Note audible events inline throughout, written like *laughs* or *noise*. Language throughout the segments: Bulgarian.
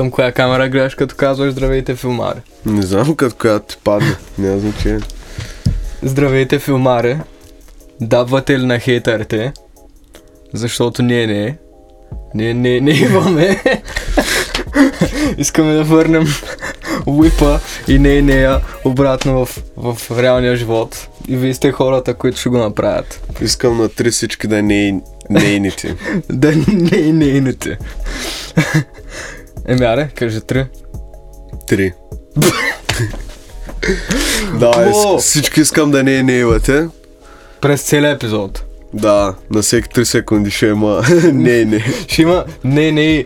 Към коя камера гледаш, като казваш здравейте филмари? Не знам като която ти падне. Няма значение. Здравейте филмари. Дабвате ли на хейтерите? Защото ние не. Ние не, не имаме. Искаме да върнем Уипа и не нея обратно в, в реалния живот. И вие сте хората, които ще го направят. Искам на три всички да не е нейните. *laughs* Да не нейните. Еми, аре, кажи три. Три. да, ис- всички искам да не е нейвате. През целия епизод. Да, на всеки 3 секунди ще има *laughs* не, не. Ще има не, не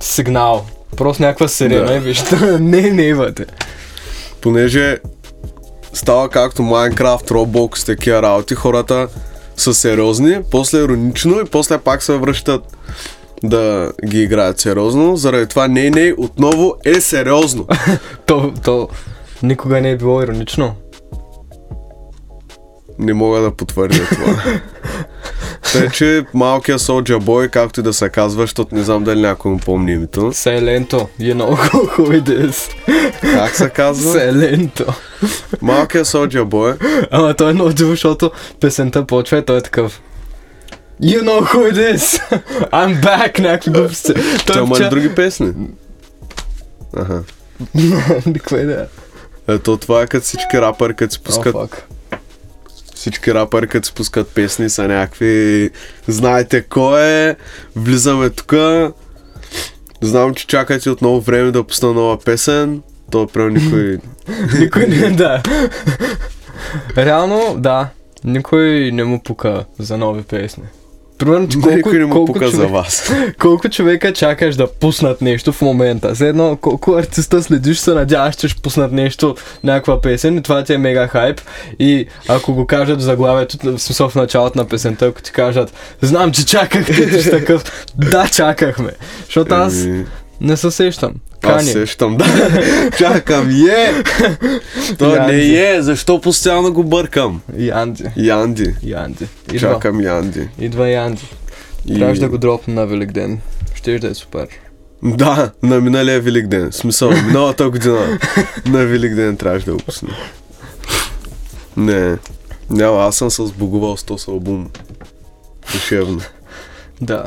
сигнал. Просто някаква сирена Да. и вижте, *laughs* не, не имате. Понеже става както Minecraft, Roblox, такива работи, хората са сериозни, после иронично и после пак се връщат да ги играят сериозно. Заради това не, не, отново е сериозно. *laughs* То, то никога не е било иронично. Не мога да потвърдя това. *laughs* Тъй, че малкият Soldier Boy, както и да се казва, защото не знам дали някой му помни името. Селенто, you know *laughs* who it is. Как се казва? Селенто. Малкият Soldier Boy. Ама той е много защото песента почва и той е такъв. You know who it is! *laughs* I'm back! Някакви глупости. Той има ли други песни? Аха. *laughs* Никаква идея. Ето това е като всички рапъри, като си пускат Oh, fuck. Всички рапъри, като си пускат песни, са някакви... Знаете кой е, влизаме тук. Знам, че чакате отново време да пусна нова песен. То прям никой... *laughs* Никой не да. Реално, да. Никой не му пука за нови песни. Примерно, че колко, не колко, пука за човек, вас. *laughs* колко човека чакаш да пуснат нещо в момента. За едно, колко артиста следиш, се надяваш, че ще пуснат нещо, някаква песен и това ти е мега хайп. И ако го кажат в заглавието, в смисъл в началото на песента, ако ти кажат, знам, че чакахте, ти такъв, *laughs* да, чакахме. Защото аз Еми, не се сещам. Аз сещам, да. *laughs* Чакам, е! То не е, защо постоянно го бъркам? Янди. Янди. Янди. Идва. Чакам Янди. Идва Янди. И... Трябваше да го дропна на Великден. Ще да е супер. Да, на миналия Велик ден. Смисъл, миналата година на Велик ден трябваше да го пусна. Не, няма, аз съм се сбогувал с този албум. Душевно. Да.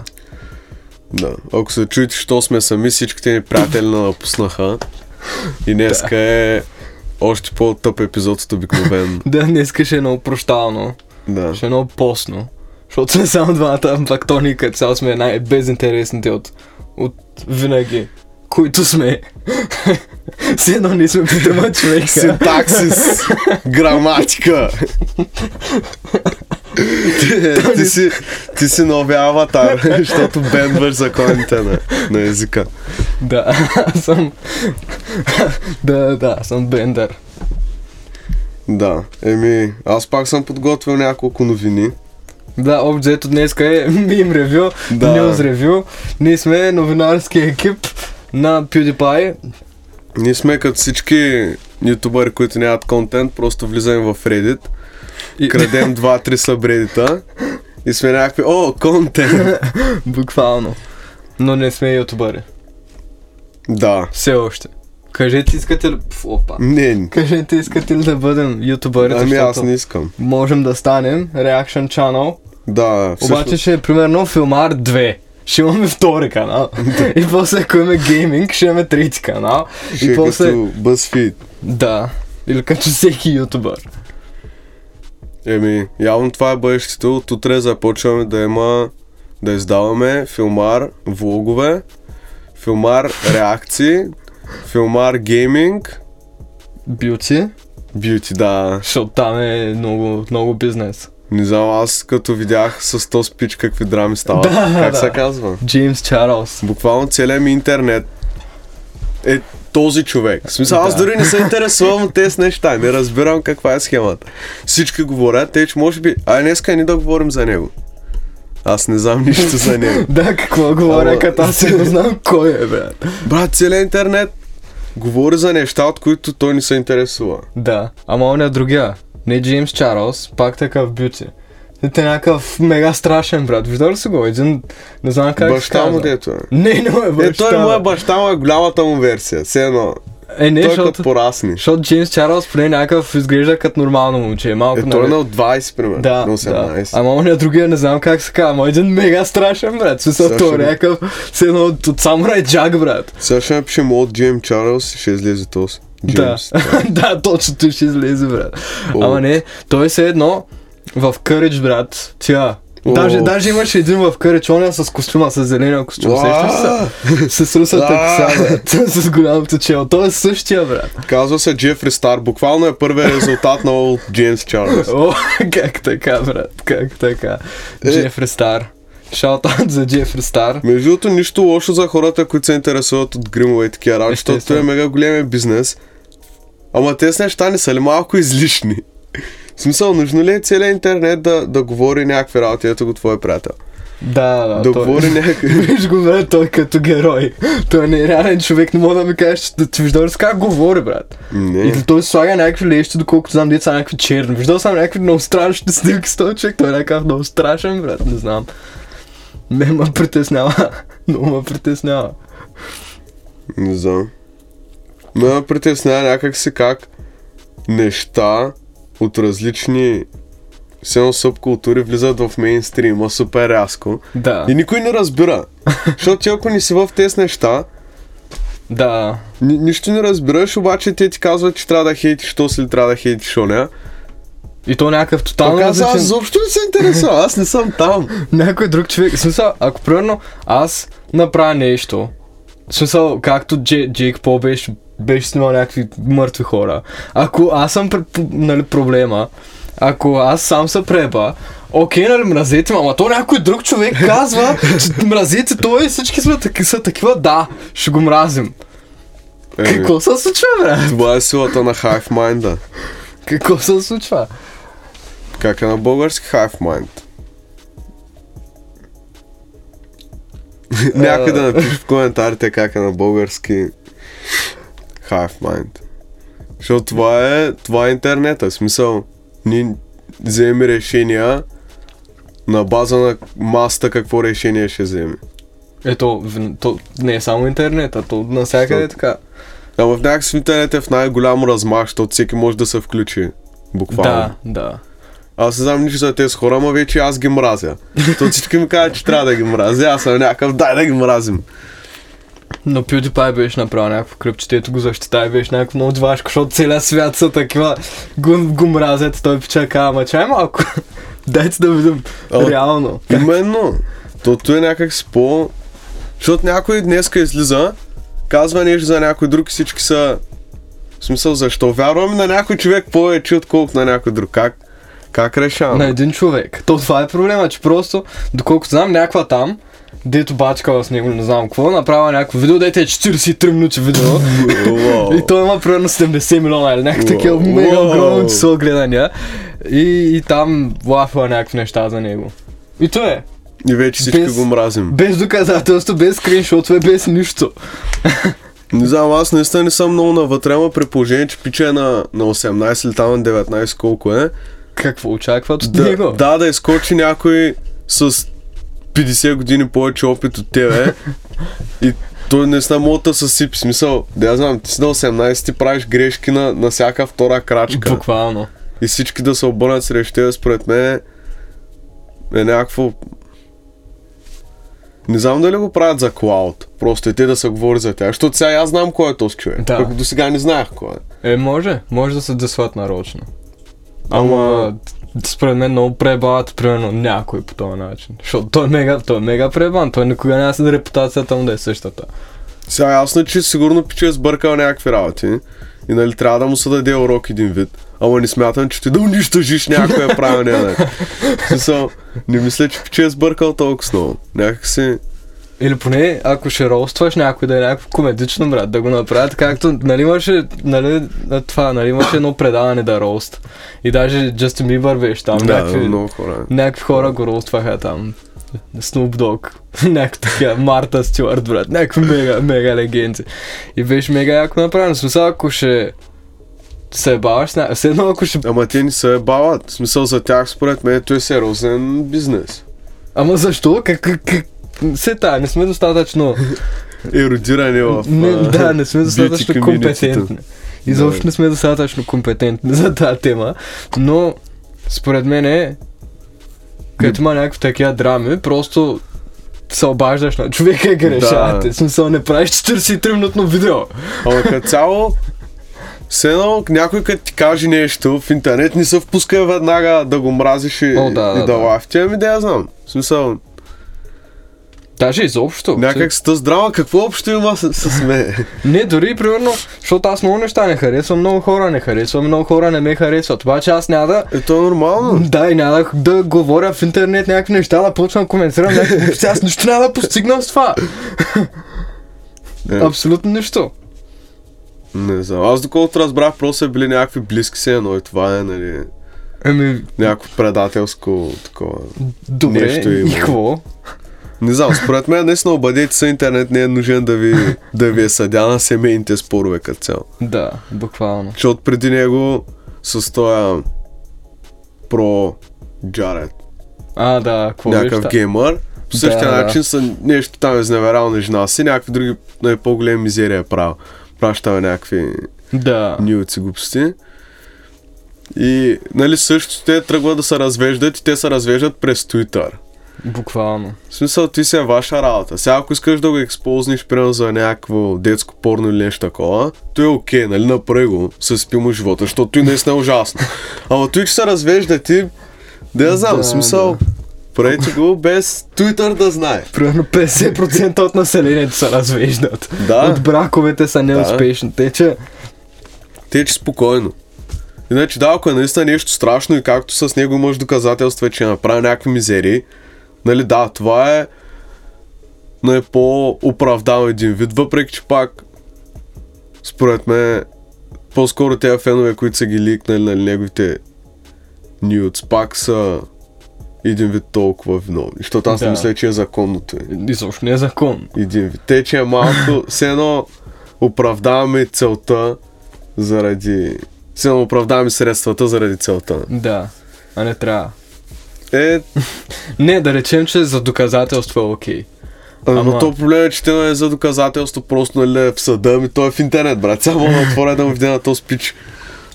Да. Ако се чуете, що сме сами, всичките ни приятели на напуснаха. И днеска е още по-тъп епизод от обикновен. *laughs* Да, днеска ще е много прощално. Да. Ще е много постно. Защото сме само двамата бактони, като цяло сме най-безинтересните от, от винаги. Които сме. *laughs* Все едно ние сме *laughs* петима човека. Синтаксис, граматика. Ти, ти, си, ти си новия аватар, *laughs* защото бендваш законите на, на езика. Да, аз съм... да, да, съм бендър. Да, еми, аз пак съм подготвил няколко новини. Да, общо взето днеска е мим ревю, Да. news ревю. Ние сме новинарски екип на PewDiePie. Ние сме като всички ютубъри, които нямат контент, просто влизаме в Reddit, крадем два-три събредита и сме някакви, о, контент! *laughs* буквално. Но не сме ютубъри. Да. Все още. Кажете, искате ли... Опа. Не, Кажете, искате ли да бъдем ютубъри, ами аз не искам. можем да станем Reaction Channel. Да, всъщност, Обаче ще е примерно Филмар 2. Ще имаме втори канал. *laughs* и после ако имаме гейминг, ще имаме трети канал. ще и е после... като BuzzFeed. Да. Или като всеки ютубър. Еми, явно това е бъдещето. От утре започваме да има, да издаваме филмар влогове, филмар реакции, филмар гейминг, Бюти. бюти, да. Защото там е много, много бизнес. Не знам, аз като видях с този спич какви драми стават. Да, как да. се казва? Джеймс Чарлз. Буквално целият ми интернет е този човек. В смисъл, аз Да. дори не се *laughs* интересувам от тези неща. Не разбирам каква е схемата. Всички говорят, те че може би... Ай, днеска ни да говорим за него. Аз не знам нищо за него. *laughs* Да, какво говоря, Ама- като аз не знам кой е, бе. Брат, целият интернет говори за неща, от които той не се интересува. Да, ама он е другия. Не Джеймс Чарлз, пак такъв бюти. Те е някакъв мега страшен брат. Виждал ли си го? Един, не знам как се Баща му дето е. Не, не е Е, баща. той му е баща му е голямата му версия. Все едно. Е, не, той като защото, порасни. защото Джеймс Чарлз поне някакъв изглежда като нормално момче. Малко Е, той е нали? на от 20, примерно. Да, на да. 18. Ама оня другия не знам как се казва. Ама един мега страшен брат. Смисъл, Също той е някакъв, все едно от, от Самурай Джак, брат. Сега ще напишем от Джейм Чарлз и ще излезе този. Джеймс. *laughs* Да, да, точно той ще излезе, брат. Ама не, той е все едно в Кърич, брат. Тя. Даже, даже имаше един в Кърич, оня с костюма, с зеления костюм. Сещаш се? С русата коса, брат. *laughs* С голямото чело. Той е същия, брат. Казва се Джефри Стар. Буквално е първият резултат на Олд Джеймс Чарлз. *laughs* О, как така, брат? Как така? Е. Джефри Стар. Шаутаут за Джефри Стар. Между другото, нищо лошо за хората, които се интересуват от гримове и такива работи, защото е мега големия бизнес. Ама тези неща не са ли малко излишни? В смисъл, нужно ли е целият интернет да, да говори някакви работи, ето го твой приятел? Да, да, Да той... говори *laughs* някакви... Виж го, брат, той като герой. Той не е реален човек, не мога да ми кажеш, че ти виждал как говори, брат? И Не. той слага някакви лещи, доколкото знам, деца някакви черни. Виждал съм някакви много страшни снимки с този човек. Той е някакъв много страшен, брат. Не знам. Ме ме притеснява. *laughs* Много ме притеснява. Не знам. Ме притеснява някак си как неща от различни все субкултури влизат в мейнстрима супер рязко. Да. И никой не разбира. Защото ти ако не си в тези неща, Да. ни, нищо не разбираш, обаче те ти казват, че трябва да хейтиш то или трябва да хейтиш оня. И то някакъв тотално аз различен... изобщо не се интересувам, аз не съм там. *laughs* Някой друг човек. В смисъл, ако примерно аз направя нещо, в смисъл, както Джей, Джейк Пол беше, беше снимал някакви мъртви хора. Ако аз съм нали, проблема, ако аз сам се преба, окей, нали, мразете, ме, ама то някой друг човек *laughs* казва, че мразите той и всички сме таки, са такива, да, ще го мразим. Еми, Какво се случва, брат? това е силата на Hive Mind. Какво се случва? Как е на български Hive Mind? *laughs* Някой да напише в коментарите как е на български Hive Mind. Защото това е, това е интернета. В смисъл, ние вземем решения на база на масата какво решение ще вземе. Ето, то не е само интернет, а то навсякъде е така. Ама в някакъв интернет е в най-голям размах, защото всеки може да се включи. Буквално. Да, да. Аз не знам нищо за тези хора, ама вече аз ги мразя. *laughs* То всички ми казват, че трябва да ги мразя. Аз съм някакъв, дай да ги мразим. Но PewDiePie беше направил някакво кръпче, ето го защита и беше някакво много двашко, защото целият свят са такива, го мразят, той пича казва, ама чай малко, *laughs* дайте да видим А, реално. Именно. Тото е някак по... Защото някой днеска излиза, казва нещо за някой друг и всички са... В смисъл, защо вярваме на някой човек повече, отколкото на някой друг? Как? Как решавам? На един човек. То това е проблема, че просто, доколкото знам, някаква там, дето бачка с него, не знам какво, направила някакво видео, дете е 43 минути видео. И той има примерно 70 милиона или някакви такива мега огромно число гледания. И, и там лафва някакви неща за него. И то е. И вече всички Без- го мразим. Без доказателство, без скриншотове, без нищо. *laughs* Не знам, аз наистина не съм много навътре, ама при положение, че пича е на, на 18 или там на 19 колко е. Какво очакват от Да, него? да, да изкочи някой с 50 години повече опит от тебе и той не сна мога да съсипи. Смисъл, да я знам, ти си на 18 ти правиш грешки на, на всяка втора крачка. Буквално. И всички да се обърнат срещу тебе, според мен е, е някакво... Не знам дали го правят за клауд. Просто и те да се говори за тях. Защото сега аз знам кой е този човек. Да. Пък до сега не знаех кой е. Е, може. Може да се десват нарочно. Ама- Ама, според мен много пребават, примерно, някой по този начин. Защото той е мега, той е мега пребан, той никога няма да репутацията му да е същата. Сега ясно, е, че сигурно пиче е сбъркал някакви работи. И нали трябва да му се даде урок един вид. Ама не смятам, че ти да унищожиш някоя правилния начин. *laughs* Не мисля, че пиче е сбъркал толкова много. Някак си... Или поне, ако ще ролстваш някой да е някакво комедично, брат, да го направят както, нали имаше, нали, на това, нали имаше едно предаване да рост. И даже Джастин Бибър беше там, Да, някакви, много хора. някакви хора го ростваха там. Snoop Dogg, *laughs* някакви такива, Марта Стюарт, брат, някакви мега, мега легенди. И беше мега яко направено. Смисъл, ако ще се ебаваш. Все едно ако ще... Ама те ни се бават. В смисъл за тях, според мен, той е сериозен бизнес. Ама защо? Как, как, как... Се тая, не сме достатъчно... Еродиране в Не, да, не сме достатъчно компетентни. Изобщо Да. не сме достатъчно компетентни за тази тема, но според мен е, като има някакви такива драми, просто се обаждаш на човека и ги Да. решавате. В смисъл не правиш 43-минутно видео. Ама като цяло, все едно някой като ти каже нещо в интернет, не се впуска веднага да го мразиш и, О, да, и да, да, да. лафти. Ами да я знам. В смисъл, Даже изобщо. някак с тази драма, какво общо има с, с мен? Не, дори примерно, защото аз много неща не харесвам, много хора не харесвам, много хора не ме харесват. Обаче аз няма да Е, то е нормално. Да, и няма да, да говоря в интернет някакви неща, да почвам да коментирам някакви *laughs* неща. Аз нищо няма да постигна с това. Абсолютно нищо. не знам. Аз доколкото разбрах, просто са били някакви близки се, но и това е, нали, Еми, някакво предателско такова. добре, Нещо и какво? Не знам, според мен наистина обадете се интернет не е нужен да ви, да ви е съдя на семейните спорове като цяло. Да, буквално. Защото преди него с този про Джаред, А, да, какво някакъв виж? геймър, по същия да. начин са нещо там изневерял на жена си, някакви други най по-големи мизерия е правил. Пращава някакви Да. нюци глупости. И, нали, също те тръгват да се развеждат и те се развеждат през Twitter. Буквално. В смисъл, ти си е ваша работа. Сега, ако искаш да го експозниш, примерно за някакво детско порно или нещо такова, то е окей, нали, направи го, съспи му живота, защото той наистина е ужасно. *laughs* Ама той, че се развежда ти, да я знам, Да, смисъл, правете го без Twitter да знае. Примерно 50% от населението се развеждат. Да. От браковете са неуспешни. Те, че Те, че спокойно. Иначе да, ако е наистина нещо страшно и както с него имаш доказателства, че е направил някакви мизерии, нали да, това е но е по-оправдано един вид, въпреки че пак според мен по-скоро тези фенове, които са ги ликнали на неговите нюдс, пак са един вид толкова виновни, защото аз не Да. мисля, че е законното. е. изобщо не е закон. Един вид. Те, че е малко, *laughs* все едно оправдаваме целта заради... Все едно оправдаваме средствата заради целта. Да. А не трябва. Е, Не, да речем, че за доказателство е окей. Ама... Ама- но то проблем е, че те е за доказателство, просто нали е в съда, ми той е в интернет, брат. Само да отворя да му видя на този спич.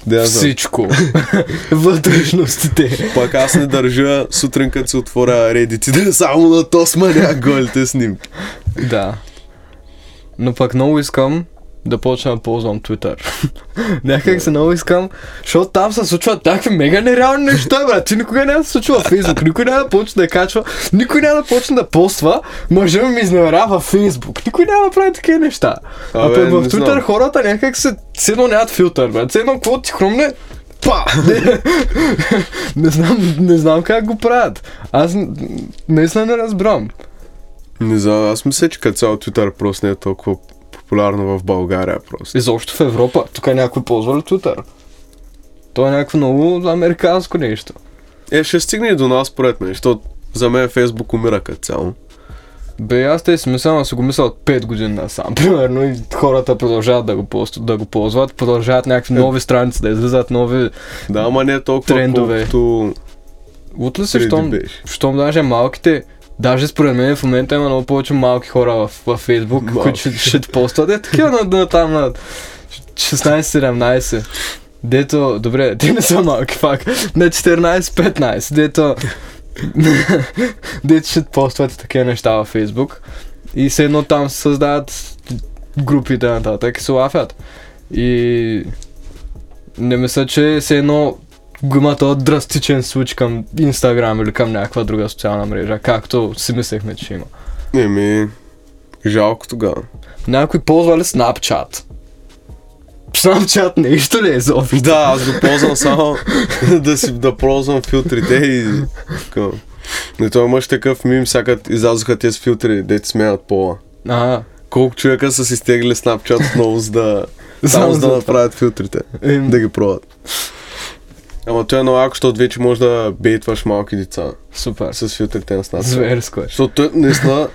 Да. Всичко. *laughs* Вътрешностите. Пак аз не държа сутрин, като се отворя Reddit да е само на този маняк голите снимки. Да. Но пък много искам да почна да ползвам Twitter. *laughs* Някак се много искам, защото там се случват някакви мега нереални неща, брат. Ти никога няма да се случва в Facebook, никой няма да почне да качва, никой няма да почне да поства, мъжа ми изневерява във Facebook. Никой няма да прави такива неща. А пък в не Twitter хората някак се, все едно нямат филтър, брат. Все едно, какво ти хрумне, па! *laughs* не, знам, не знам как го правят. Аз наистина не разбрам. Не знам, аз мисля, че като цяло Twitter просто не е толкова популярно в България просто. Изобщо в Европа. Тук някой ползва ли Twitter? То е някакво много американско нещо. Е, ще стигне и до нас, според мен, защото за мен Фейсбук умира като цяло. Бе, аз те си мисля, да си го мисля от 5 години насам, *laughs* примерно, и хората продължават да го, полз- да го ползват, продължават някакви нови страници да излизат, нови... Да, ама не е толкова Трендове. колкото От ли се, щом, щом даже малките, даже според мен в момента има много повече малки хора в, в Малки. които ще, ще постват. Е, такива на, на там на 16-17. Дето, добре, те не са малки, пак. На 14-15. Дето, дето ще постват такива неща във Facebook. И все едно там се създават групи нататък и се лафят. И не мисля, че все едно го има този драстичен случай към Инстаграм или към някаква друга социална мрежа, както си мислехме, че има. Еми, жалко тогава. Някой ползва ли Snapchat? Snapchat нещо ли е изобщо? Да, аз го ползвам само да си да ползвам филтрите и. Не, той имаш такъв мим, сякат излязоха тези филтри, дете сменят пола. А, Колко човека са си стегли Snapchat *laughs* отново, за да, Само за да направят филтрите, да ги пробват. Ама той е много яко, защото вече можеш да бейтваш малки деца супер. с филтрите на Snapchat. Зверско е. Защото той наистина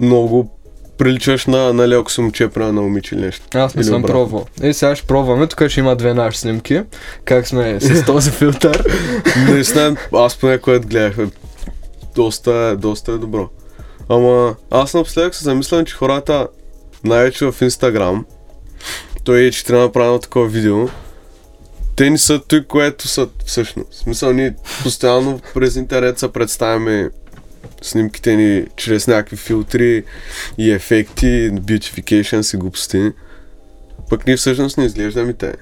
много приличаш на, на леко си момче, примерно на момиче или нещо. Аз не Или съм обратно. пробвал. Е, сега ще пробваме. Тук ще има две наши снимки. Как сме с *laughs* този филтър. Наистина, аз поне което гледах, бе, доста, е- доста е добро. Ама аз напоследък се замислям, че хората, най-вече в Инстаграм, той е, че трябва да направим такова видео, те не са той, което са всъщност. В смисъл, ние постоянно през интернет се представяме снимките ни чрез някакви филтри и ефекти, beautification и глупости. Пък ние всъщност не изглеждаме те.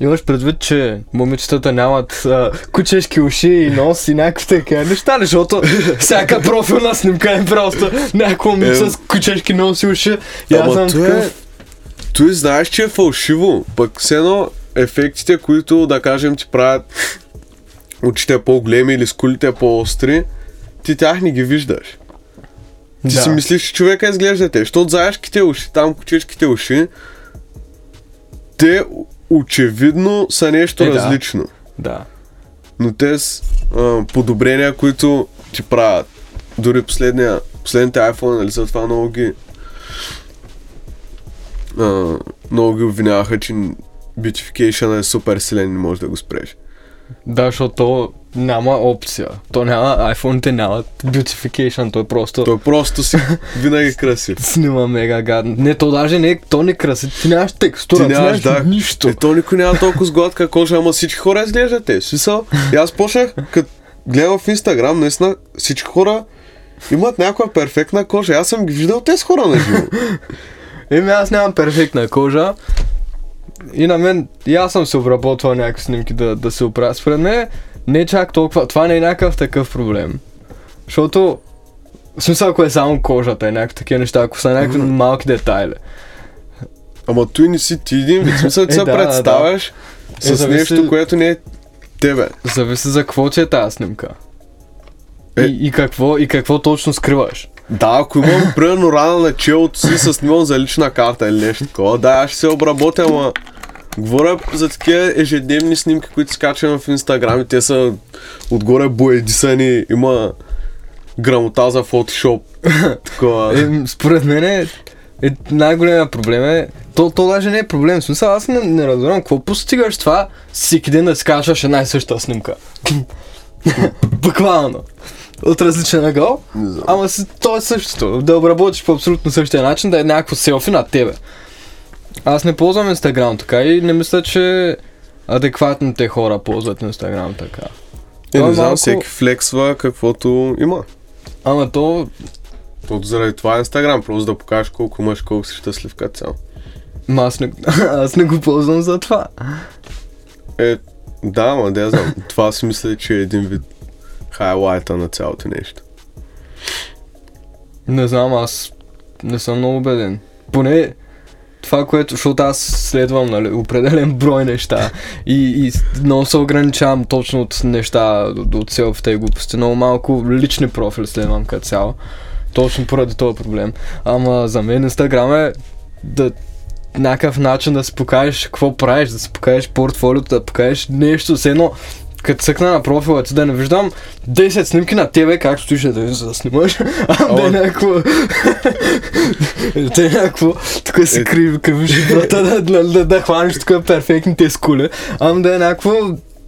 Имаш предвид, че момичетата нямат а, кучешки уши и нос и някакви такива неща, защото всяка профилна снимка е просто някакво момиче Е, с кучешки нос и уши. И аз Ама съм то е... такъв... Той знаеш, че е фалшиво. Пък все едно ефектите, които да кажем ти правят очите по-големи или скулите по-остри, ти тях не ги виждаш. Ти Да. си мислиш, че човека изглежда те. Защото заешките уши, там кучешките уши, те очевидно са нещо Е, да. различно. Да. Но те с а, подобрения, които ти правят. Дори последния, последните iPhone, нали, за това много ги а, много ги обвиняваха, че beautification е супер силен и не можеш да го спреш. Да, защото то няма опция. То няма, iPhone-те нямат beautification, то е просто... Той просто си *laughs* винаги красив. Снима мега гадно. Не, то даже не, то не краси. Ти нямаш текстура, Ти ти нямаш, да. нищо. Е, то никой няма толкова с гладка кожа, ама всички хора изглеждат те. Смисъл, и аз почнах, като гледам в Инстаграм, наистина всички хора имат някаква перфектна кожа. Аз съм ги виждал тези хора на живо. *laughs* Еми аз нямам перфектна кожа. И на мен, и аз съм се обработвал някакви снимки да, да се оправя. Според мен не е чак толкова, това не е някакъв такъв проблем. Защото, в смисъл ако е само кожата и някакви такива неща, ако са някакви малки детайли. Ама той не си ти един вид. Смисъл, ти Е, се да, представяш Е, с зависи- нещо, което не е тебе. Зависи за какво ти е тази снимка. Е. И, и, какво, и какво точно скриваш. Да, ако имам примерно рана на челото си, се снимам за лична карта или нещо такова, да, аз ще се обработя, ама говоря за такива ежедневни снимки, които скачам в Инстаграм и те са отгоре боедисани, има грамота за фотошоп. *laughs* Такова. Е, според мен е, е най-големия проблем е, то, то даже не е проблем, в смисъл аз не, не разбирам какво постигаш това всеки ден да си качваш една и съща снимка. *laughs* Буквално. От различен ъгъл, ама си, то е същото. Да обработиш по абсолютно същия начин, да е някакво селфи на тебе. Аз не ползвам Инстаграм така и не мисля, че адекватните хора ползват Инстаграм така. Е, То е не знам, малко- всеки флексва каквото има. Ама то, Тото заради това е Инстаграм, просто да покажеш колко мъж, колко си щастлив като цяло. ма аз не, *laughs* аз не го ползвам за това. Е, да, ама да знам. Това си мисля, че е един вид хайлайта на цялото нещо. Не знам, аз не съм много убеден. Поне това, което, защото аз следвам нали, определен брой неща и, и много се ограничавам точно от неща, от, от селфите и глупости. Много малко лични профили следвам като цяло. Точно поради този проблем. Ама за мен Инстаграм е да някакъв начин да си покажеш какво правиш, да си покажеш портфолиото, да покажеш нещо, все едно като цъкна на профила ти да не виждам 10 снимки на тебе, как стоиш да да снимаш, а да е някакво... *laughs* да е някакво... Тук си Е. криви, кривиш брата, да, да, да, да хванеш тук перфектните скули, ама да е някакво...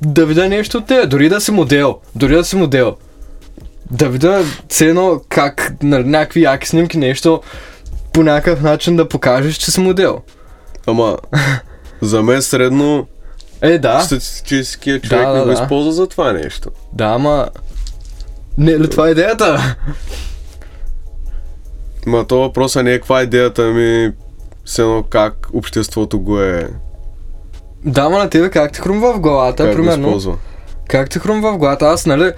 Да видя нещо от тебе, дори да си модел, дори да си модел. Да видя едно как, нали, някакви яки снимки, нещо по някакъв начин да покажеш, че си модел. Ама, за мен средно Е, да. статистическия човек Да, не да, го да. използва за това нещо. Да, ама... Не е ли това идеята? Ма то въпроса не е каква е идеята ми, все едно как обществото го е, Да, ма на тебе как ти хрумва в главата, как го примерно. използва. Как ти хрумва в главата? Аз, нали,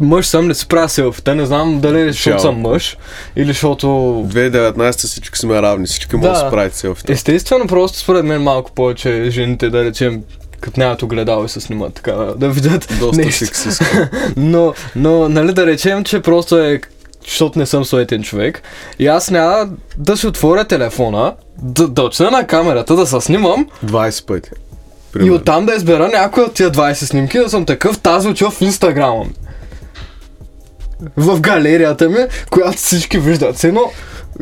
мъж съм, не си правя селфита, не знам дали е защото съм мъж или защото... 2019 всички сме равни, всички могат да Да. си правят селфита. Естествено, просто според мен малко повече жените, да речем, като нямат огледало и се снимат така, да видят Доста нещо. сексистко. *laughs* Но, но, нали да речем, че просто е защото не съм суетен човек. И аз няма да си отворя телефона, да, да очна на камерата, да се снимам 20 пъти. и Примерно. оттам да избера някой от тия 20 снимки, да съм такъв, тази отива в инстаграма. В галерията ми, която всички виждат. Все едно,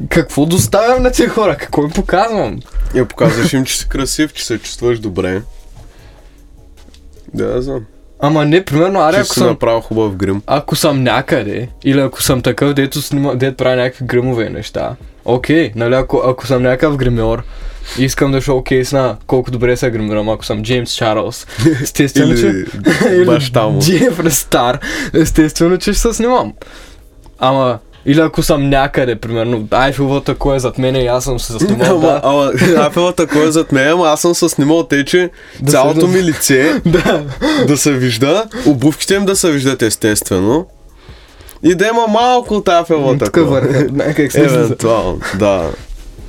Какво доставям на тези хора? Какво им показвам? Я показваш им, че си красив, че се чувстваш добре. Да, я знам. Ама не, примерно, аре, Че ако съм, направил хубав грим. ако съм някъде, или ако съм такъв, дето, снима, дето прави някакви гримове неща, окей, нали, ако, ако съм някакъв гримьор, искам да шоукейсна колко добре се гримирам, ако съм Джеймс Чарлз, *laughs* естествено, че... Или *laughs* баща му. Джефри Стар, естествено, че ще се снимам. Ама, или ако съм някъде, примерно, Айфелвата, кой е зад мен и аз съм се снимал, Ама, да. ама, Апелата кой е зад мен, ама аз съм се снимал те, че Да цялото ми лице *laughs* да. да се вижда, обувките им да се виждат естествено. И да има малко от Апелата. Тук върха, Евентуално, да.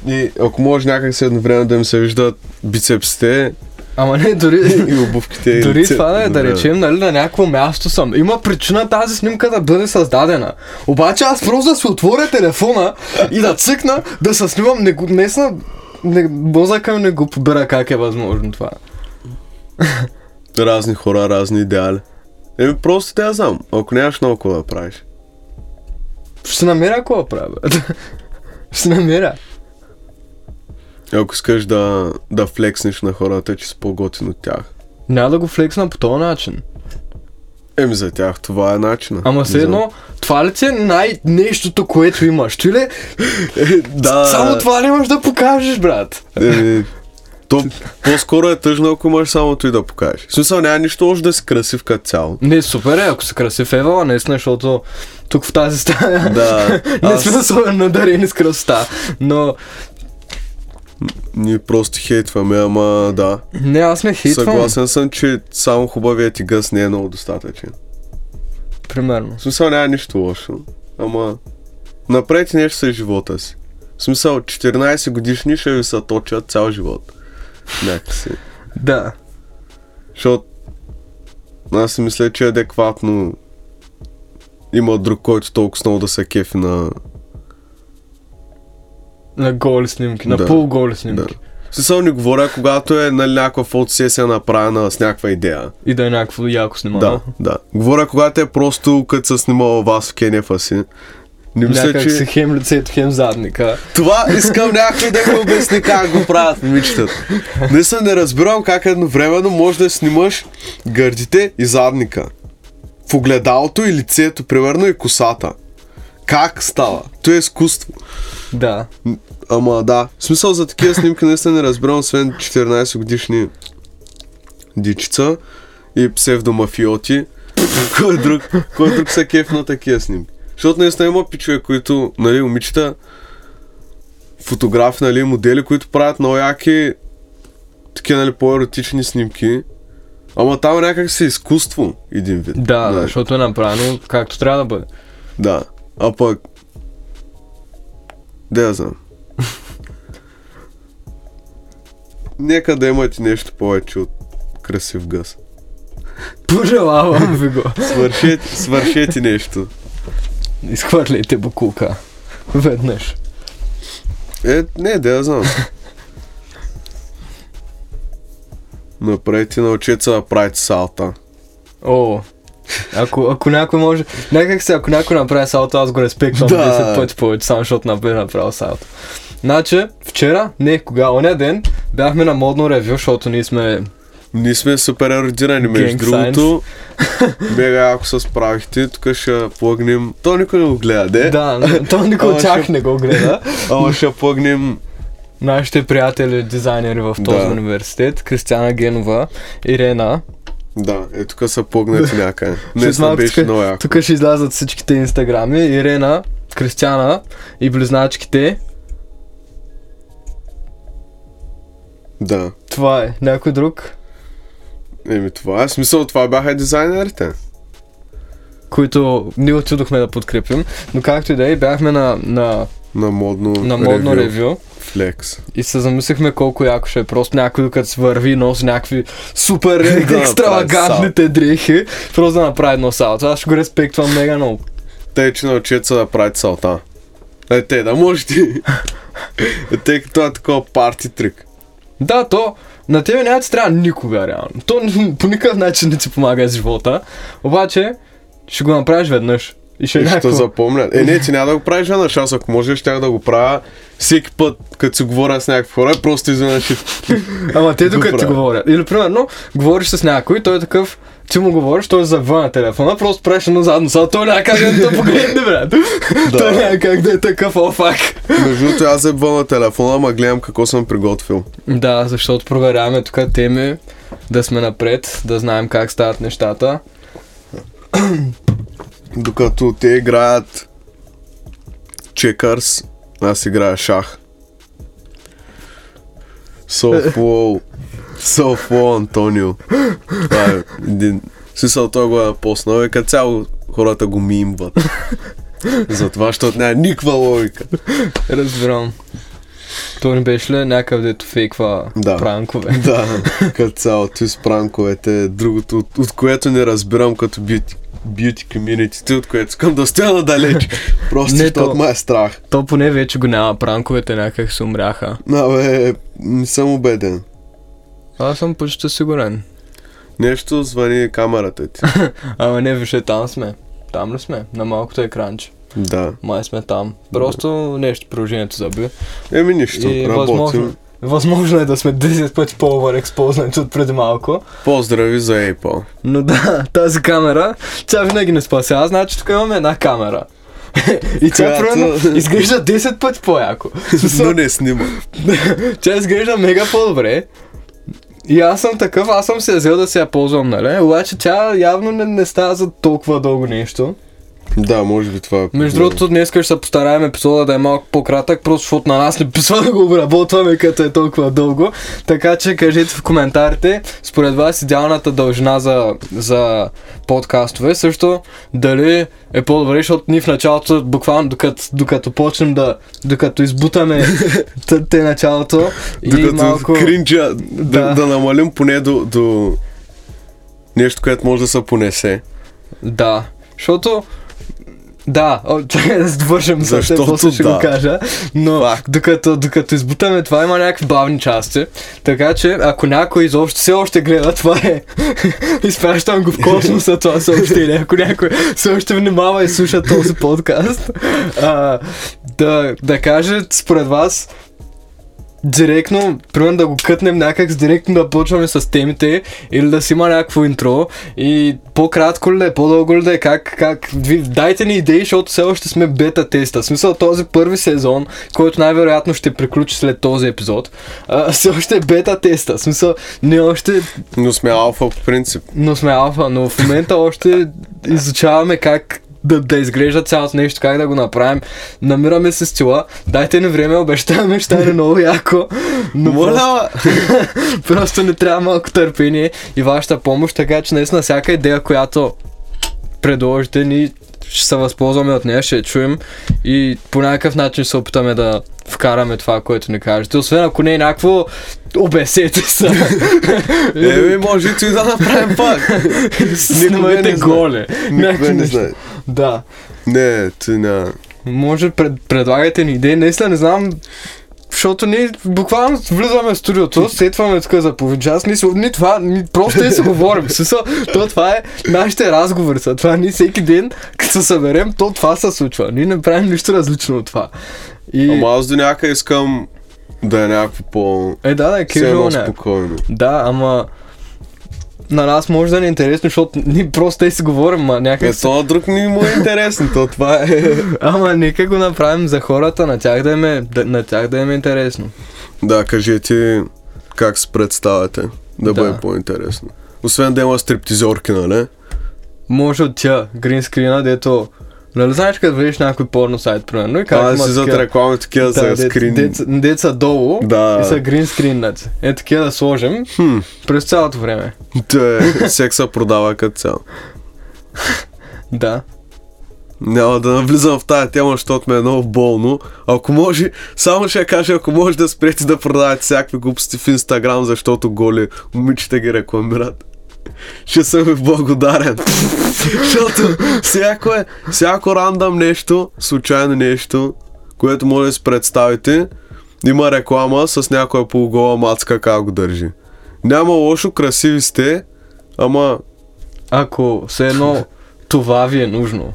И ако може някак се едновременно да им се виждат бицепсите Ама не, дори... *laughs* и обувките. и Дори лицето това да е, да речем, нали, на някакво място съм. Има причина тази снимка да бъде създадена. Обаче аз просто да си отворя телефона и да цъкна да се снимам. Не го, днесна, не, мозъка ми не го побира как е възможно това. Разни хора, разни идеали. Еми просто те я знам. Ако нямаш много какво да правиш. Ще намеря какво да правя. бе. Ще намеря. Ако искаш да, да флекснеш на хората, че си по-готин от тях. Няма да го флексна по този начин. Еми за тях това е начина. Ама все Не едно, това ли ти е най-нещото, което имаш? Ти ли? *laughs* да. Само това ли имаш да покажеш, брат? Еми, *laughs* то по-скоро е тъжно, ако имаш само той да покажеш. В смисъл няма нищо още да си красив като цяло. Не, супер е, ако си красив Евала, наистина, защото тук в тази стая Да, *laughs* не аз сме особено надарени с красота. Но, ние просто хейтваме, ама да. не, аз не хейтвам. Съгласен съм, че само хубавият ти гъс не е много достатъчен. Примерно. В смисъл няма нищо лошо. Ама направете нещо с живота си. В смисъл 14 годишни ще ви се точат цял живот. Някакси. Да. Защото аз си мисля, че е адекватно има друг, който толкова много да се кефи на... На голи снимки, на Да. полуголи Да. снимки. В смисъл не говоря, когато е нали, някаква фотосесия направена с някаква идея. И да е някакво яко снимано. Да, да. Говоря, когато е просто като се снимала вас в кенефа си. Не мисля, Някак че... си хем лицето, хем задника. Това искам някой да ми обясни как го правят момичетата. Не съм не разбирам как едновременно може да снимаш гърдите и задника. В огледалото и лицето, примерно и косата. Как става? То е изкуство. Да. Ама да, в смисъл за такива снимки наистина не разбирам, освен 14 годишни дичица и псевдомафиоти. *laughs* кой друг, кой друг са кеф на такива снимки? Защото наистина има пичове, които, нали, момичета, фотографи, нали, модели, които правят много яки такива, нали, по-еротични снимки. Ама там някак си изкуство, един вид. Да, да, Нали? защото е направено както трябва да бъде. Да. А пък... Да я знам. Нека да имате нещо повече от красив гъс. Пожелавам ви го. Свършете, свършете нещо. Изхвърляйте букулка. Веднъж. Е, не, да я знам. Направете, научете се да правите салта. О, ако, ако някой може... Някак се, ако някой направи салто, аз го респектвам Да. 10 пъти повече, само защото направи направил салто. Значи, вчера, не, кога, оня ден, бяхме на модно ревю, защото ние сме... Ние сме супер еродирани, между другото. *laughs* Мега ако се справихте, тук ще плъгнем... То никой не го гледа, де? Да, то никой от тях не го гледа. *laughs* Ама ще плъгнем... Нашите приятели, дизайнери в този Да. университет, Кристиана Генова, Ирена. Да, е тук са плъгнати някъде. *laughs* Не съм беше много яко. Тук ще излязат всичките инстаграми. Ирена, Кристиана и близначките. Да. Това е. Някой друг, Еми това е. В Смисъл, това бяха дизайнерите. които ние отидохме да подкрепим. Но както и да е, бяхме на, на, На модно, на модно ревю. Флекс. И се замислихме колко яко ще е просто някой докато се върви, носи някакви супер *laughs* Да екстравагантните дрехи, просто да направи едно салто. Аз ще го респектвам мега много. Те, че научат се да правят салта. Е, те да може ти. *laughs* Е, тъй като е такова парти трик. Да, то на тебе няма ти трябва никога, реално. То *laughs* по никакъв начин не ти помага с живота. Обаче, ще го направиш веднъж. И ще И е ще някакво. запомнят. Е, не, ти няма да го правиш веднъж, аз ако може, ще да го правя всеки път, като си говоря с някакви хора, просто изведнъж ще... Ама те докато ти говорят. Или примерно, говориш с някой, той е такъв, ти му говориш, той е завън на телефона, просто правиш едно задно са, той няма как да те погледне, брат. Той няма как да е такъв, о, фак. Между другото, аз е на телефона, ама гледам какво съм приготвил. Да, защото проверяваме тук теми, да сме напред, да знаем как стават нещата. Докато те играят чекърс, аз играя шах. Софлоу. Софлоу, Антонио. Това е един... Смисъл, той го е поснал и като цяло хората го мимват. Затова, защото няма никаква логика. Разбирам. То не беше ли някакъв дето фейква Да. пранкове? *laughs* Да, като цяло, ти с пранковете, другото, от, от което не разбирам като бюти, бюти community, от което искам да стоя надалеч. Просто Не, защото то- ме е страх. То поне вече го няма, пранковете някак се умряха. Абе, не съм убеден. Аз съм почти сигурен. Нещо звъни камерата ти. *laughs* Ама не, вижте, там сме. Там ли сме? На малкото екранче. Да. Май сме там. Просто нещо приложението заби. Еми нищо, И работим. възможно, възможно е да сме 10 пъти по-overexposed от преди малко. Поздрави за Apple. Но да, *laughs* тази камера, тя винаги не спасява. Значи тук имаме една камера. *laughs* И тя примерно изглежда 10 пъти по-яко. *laughs* Но не снима. Тя изглежда мега по-добре. И аз съм такъв, аз съм се взел да се я ползвам, нали? Обаче тя явно не, не става за толкова дълго нещо. Да, може би това е. Между другото, днес ще се постараем епизода да е малко по-кратък, просто защото на нас не писва да го обработваме, като е толкова дълго. Така че кажете в коментарите, според вас идеалната дължина за, за подкастове. Също дали е по-добре, защото ние в началото, буквално докато, докато почнем да, докато избутаме *laughs* те началото и Докато малко... кринджа, да, Да. да, намалим поне до, до нещо, което може да се понесе. Да, защото да, чакай да довършим за те, Защото после ще да. го кажа. Но докато, докато избутаме това има някакви бавни части. Така че ако някой изобщо все още гледа, *laughs* това е. Изпращам го в космоса това съобщение. Ако някой все още внимава и слуша този подкаст. А, да, да каже според вас директно, примерно да го кътнем някак, директно да почваме с темите или да си има някакво интро и по-кратко ли да е, по-дълго ли да е, как, как, ви дайте ни идеи, защото все още сме бета теста. В смисъл този първи сезон, който най-вероятно ще приключи след този епизод, а, *laughs* все още е бета теста. В смисъл, не още, Но сме алфа по принцип. но сме алфа, но в момента още изучаваме как да, да изглежда цялото нещо, как да го направим. Намираме се стила. Дайте ни време, обещаваме, ще стане много яко. Но просто, Моля, *laughs* просто не трябва малко търпение и вашата помощ, така че наистина всяка идея, която предложите ни, ще се възползваме от нея, ще я чуем и по някакъв начин ще се опитаме да вкараме това, което ни кажете. Освен ако не е някакво, обесете *laughs* се. Еми, може и да направим пак. *laughs* Снимайте не голе. Някакви не знае. Да. Не, ти няма. Може пред, предлагайте ни идеи. Наистина не знам, защото ние буквално влизаме в студиото, *laughs* сетваме тук за половин час, ние, ние това, ние просто и си говорим. Смисъл, то това е нашите разговори са. Това ние всеки ден, като се съберем, то това се случва. Ние не правим нищо различно от това. И... Ама аз до някъде искам да е някакво по... Е, да, да, е някакво. спокойно. Да, ама на нас може да ни е интересно, защото ние просто те си говорим, ма Е, някак си... то друг ни му е интересно, то това е... *laughs* Ама нека го направим за хората, на тях да им е, да, на тях да им е интересно. Да, кажете как се представяте, да, Да. бъде по-интересно. Освен да има стриптизорки, нали? Може от тя, гринскрина, дето... Нали знаеш като видиш някой порно сайт, примерно, и как А, си такива- реклами такива за дет- скрин. деца, деца долу Да. и са гринскриннати. Е такива да сложим Хм, през цялото време. те, секса продава като цяло. *laughs* Да. Няма да навлизам в тази тема, защото ме е много болно. Ако може, само ще кажа, ако може да спрете да продавате всякакви глупости в Инстаграм, защото голи момичета ги рекламират. Ще съм ви благодарен. защото всяко, е, всяко рандъм нещо, случайно нещо, което може да си представите, има реклама с някоя полугола мацка как го държи. Няма лошо, красиви сте, ама Ако все едно това ви е нужно,